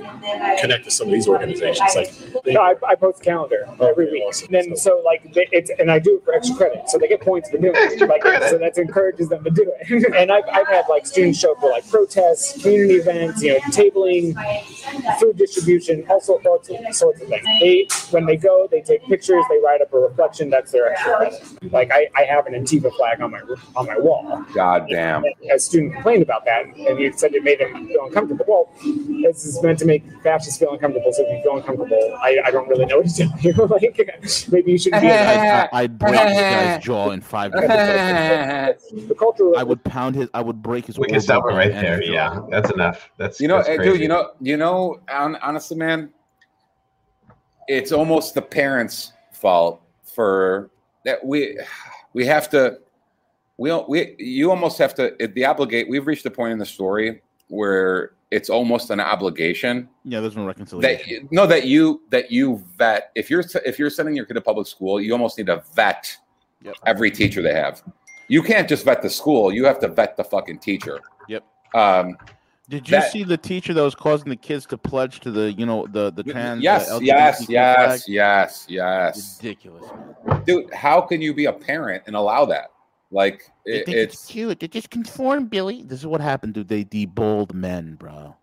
connect to some of these organizations? Like, they-
No, I, I post a calendar every week.
awesome.
Then so like they- it's and I do it for extra credit, so they get points for doing it. Like so that encourages them to do it. and I've, I've had like students show up for like protests, community events, you know, tabling, food distribution, all sorts sorts of, sorts of things. They when they go, they take pictures, they write up a reflection. That's their extra credit. Like I, I have an Antifa flag on my on my wall.
God damn.
A student complained about that, and you said it made him feel uncomfortable. Well, this is meant to make fascists feel uncomfortable. So if you feel uncomfortable, I, I don't really know what to tell you. like, maybe you shouldn't be.
I, I'd break this guy's jaw in five minutes.
the cultural.
I would pound his. I would break his.
We can stop it right there.
feel-
Yeah, that's enough. That's
You know,
that's
eh,
crazy.
dude. You know, you know. Honestly, man, it's almost the parents' fault for that. We we have to. We don't- we you almost have to. The obligate. We've reached a point in the story where it's almost an obligation
Yeah, there's no reconciliation.
you- no that you that you vet if you're if you're sending your kid to public school you almost need to vet
Yep.
every teacher they have you can't just vet the school you have to vet the fucking teacher
Yep.
um
Did you
that-
see the teacher that was causing the kids to pledge to the, you know, the the trans?
yes
uh,
yes yes
flag?
yes yes
Ridiculous.
dude how can you be a parent and allow that like
They
it,
think it's,
it's
cute. They just conform, Billy. This is what happened, dude. They debold men, bro.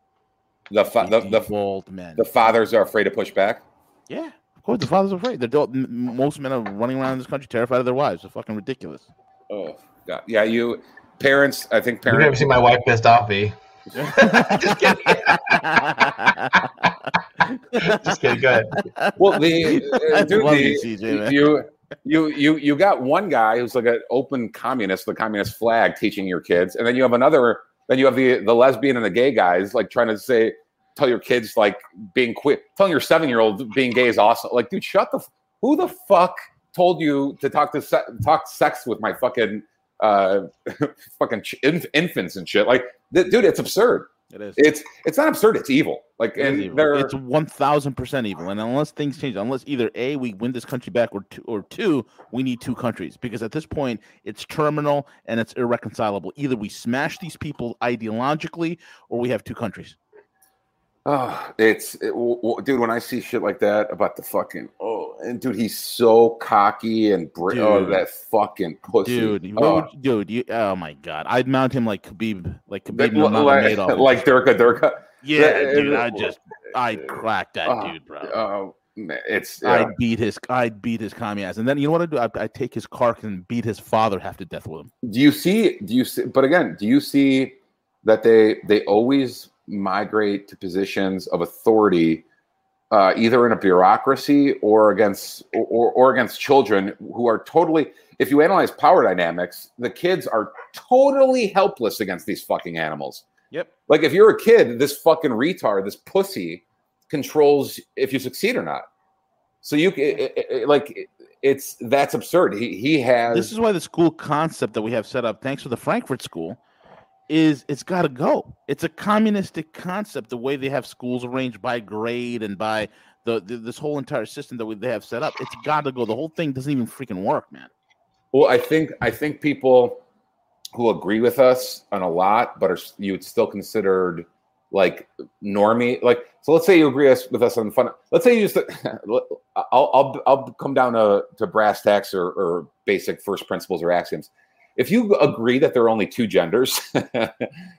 the, fa-
They
the, the
debold men.
the fathers are afraid to push back
yeah, of course. The fathers are afraid. They're don't- most men are running around this country terrified of their wives. They're fucking ridiculous.
oh god yeah you parents i think parents.
You've never
parents
seen my wife pissed off, V. Just kidding. Just kidding. Go ahead.
well the uh, dude, the-
you, CJ, man.
you you you you got one guy who's like an open communist, the communist flag, teaching your kids, and then you have another. Then you have the the lesbian and the gay guys like trying to say tell your kids like being queer, telling your seven year old being gay is awesome. Like, dude, shut the. Who the fuck told you to talk to se- talk sex with my fucking uh fucking inf- infants and shit? Like, dude, it's absurd.
It is.
It's it's not absurd. It's evil. Like
It
and eh,
evil.
they're
It's one thousand percent evil, and unless things change, unless either a we win this country back, or two, or two we need two countries because at this point it's terminal and it's irreconcilable. Either we smash these people ideologically, or we have two countries.
Oh, it's it, w- w- dude. When I see shit like that about the fucking oh, and dude, he's so cocky and br- oh, that fucking pussy,
Dude,
Oh.
would, dude, you, oh my god, I'd mount him like Khabib, like
That-
Khabib
like,
Nurmagomedov.
like Durka Durka.
yeah,
that-
dude, I just, I'd crack that
Oh,
dude, bro.
Oh, it's yeah.
I'd beat his, I'd beat his commie ass, and then you know what I do? I I take his car and beat his father half to death with him.
do you see do you see but again do you see that they they always migrate to positions of authority uh, either in a bureaucracy or against or, or against children who are totally if you analyze power dynamics the kids are totally helpless against these fucking animals.
Yep.
like if you're a kid this fucking retard this pussy controls if you succeed or not. So you it, it- it- like it- it's that's absurd. He he has
This is why the school concept that we have set up, thanks to the Frankfurt School, is it's got to go. It's a communistic concept. The way they have schools arranged by grade and by the, the this whole entire system that we, they have set up, it's got to go. The whole thing doesn't even freaking work, man.
Well, I think I think people who agree with us on a lot, but are you would still considered like normie. Like, so let's say you agree with us on fun. Let's say you just. I'll I'll I'll come down to to brass tacks or, or basic first principles or axioms. If you agree that there are only two genders, the,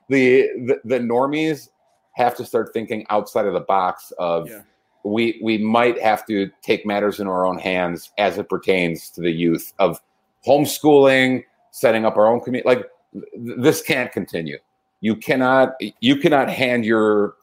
the the normies have to start thinking outside of the box of
Yeah.
we we might have to take matters in our own hands as it pertains to the youth of homeschooling, setting up our own community. Like th- this can't continue. You cannot you cannot hand your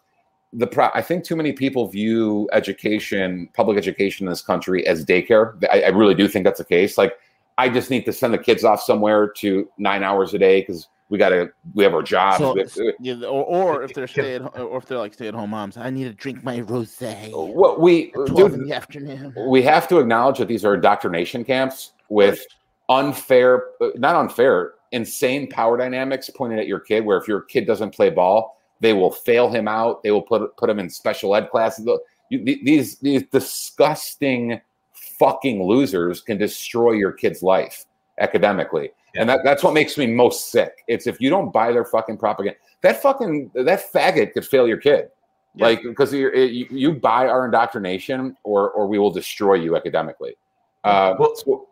the pro- I think too many people view education, public education in this country as daycare. I, I really do think that's the case. Like I just need to send the kids off somewhere to nine hours a day because we got to we have our jobs.
So,
have-
yeah, or, or if they're stay at, or if they're like stay at home moms, I need to drink my rosé.
what we
twelve in the afternoon.
we have to acknowledge that these are indoctrination camps with unfair, uh, not unfair, insane power dynamics pointed at your kid. Where if your kid doesn't play ball, they will fail him out. They will put put him in special ed classes. You- These these disgusting fucking losers can destroy your kid's life academically, and that, that's what makes me most sick. It's if you don't buy their fucking propaganda. That fucking that faggot could fail your kid.
Yeah.
Like because you, you buy our indoctrination, or or we will destroy you academically. Uh,
Well-
so-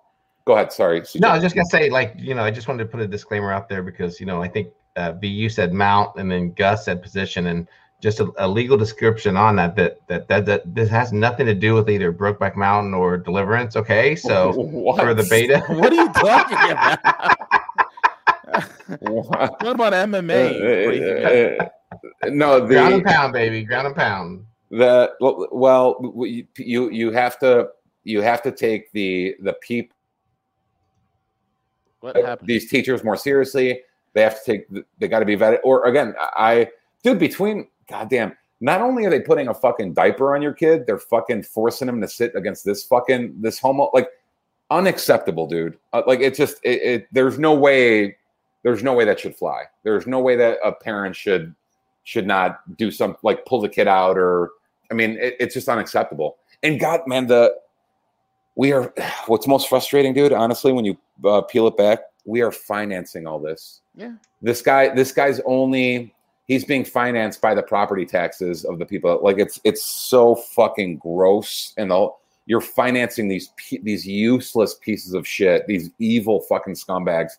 go ahead. Sorry.
No, I was just gonna say, like, you know, I just wanted to put a disclaimer out there because, you know, I think uh, VU said mount and then Gus said position, and just a, a legal description on that, that that that that this has nothing to do with either Brokeback Mountain or Deliverance. Okay, so
What?
for the beta,
What are you talking about?
What?
what about MMA? Uh, crazy uh, guy?
Uh, no,
ground and pound, baby, ground and pound.
the well, you you you have to you have to take the the people
What uh, happened?
these teachers more seriously. They have to take. They got to be vetted. Or again, I dude between goddamn. Not only are they putting a fucking diaper on your kid, they're fucking forcing him to sit against this fucking this homo like unacceptable, dude. Uh, like it just it, it. There's no way. There's no way that should fly. There's no way that a parent should should not do some like pull the kid out or. I mean, it, it's just unacceptable. And God, man, the we are. What's most frustrating, dude? Honestly, when you uh, peel it back, we are financing all this.
Yeah.
This guy, this guy's only he's being financed by the property taxes of the people. Like it's it's so fucking gross, and the, you're financing these these useless pieces of shit, these evil fucking scumbags.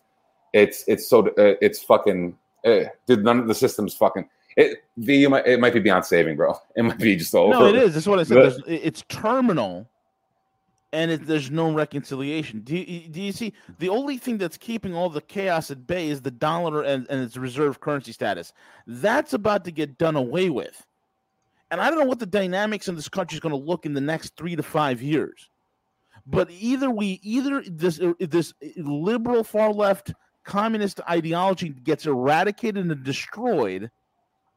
It's it's so uh, it's fucking. Uh, dude, none of the systems fucking. It, V, you might, it might be beyond saving, bro. It might be just over.
No, it is. That's what I said. There's, it's terminal, and it, there's no reconciliation. Do you, do you see? The only thing that's keeping all the chaos at bay is the dollar and, and its reserve currency status. That's about to get done away with. And I don't know what the dynamics in this country is going to look in the next three to five years. But either we, either this this liberal far left communist ideology gets eradicated and destroyed,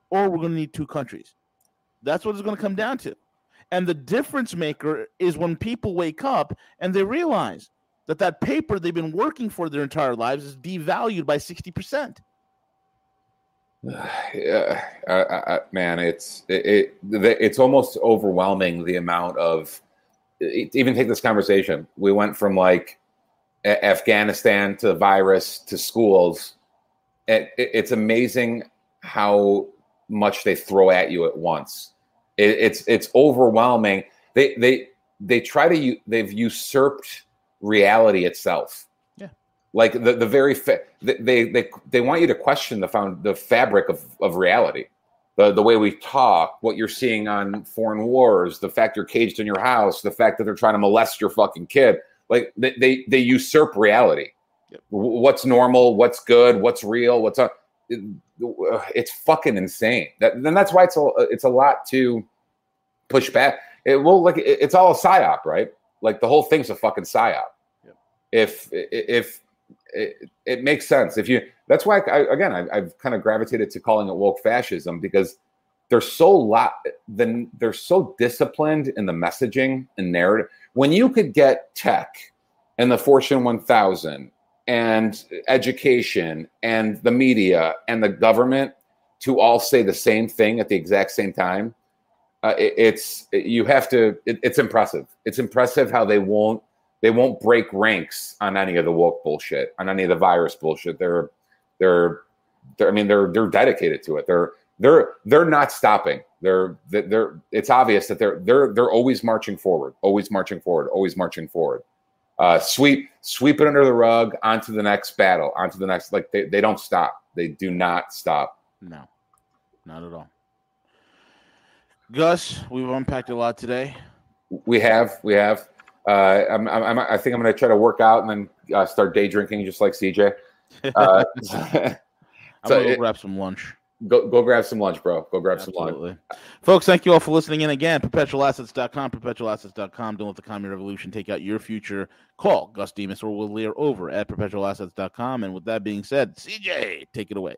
or we're going to need two countries. That's what it's going to come down to. And the difference maker is when people wake up and they realize that that paper they've been working for their entire lives is devalued by 60%.
yeah, I, I, man, it's it, it, it's almost overwhelming the amount of. Even take this conversation. We went from like Afghanistan to virus to schools. It, it's amazing how much they throw at you at once. It, it's it's overwhelming. They they they try to they've usurped reality itself.
Yeah,
like the the very fa- they they they want you to question the found the fabric of of reality. The, the way we talk, what you're seeing on foreign wars, the fact you're caged in your house, the fact that they're trying to molest your fucking kid, like they they, they usurp reality.
Yep.
What's normal? What's good? What's real? What's up? it's fucking insane. That then that's why it's a it's a lot to push back. It will like it, it's all a psyop, right? Like the whole thing's a fucking psyop.
Yep.
If if it, it, makes sense, if you that's why I, again I, I've kind of gravitated to calling it woke fascism because they're so lot then they're so disciplined in the messaging and narrative. When you could get tech and the Fortune 1000 and education and the media and the government to all say the same thing at the exact same time uh, it, it's it, you have to it, it's impressive. It's impressive how they won't they won't break ranks on any of the woke bullshit on any of the virus bullshit. They're they're, they're i mean they're they're dedicated to it. They're they're they're not stopping. They're they're it's obvious that they're they're they're always marching forward always marching forward always marching forward uh, sweep sweep it under the rug onto the next battle, onto the next. Like they, they don't stop. They do not stop.
No, not at all. Gus, we've unpacked a lot today.
We have, we have. Uh, I'm, I'm, I think I'm going to try to work out and then uh, start day drinking, just like CJ. Uh,
I'm so gonna grab some lunch.
Go, go grab some lunch, bro. Go grab
Absolutely.
some lunch.
Folks, thank you all for listening in again. Perpetualassets.com, perpetualassets.com. Don't let the commie revolution take out your future. Call Gus Demas or Will Lear over at perpetualassets.com. And with that being said, CJ, take it away.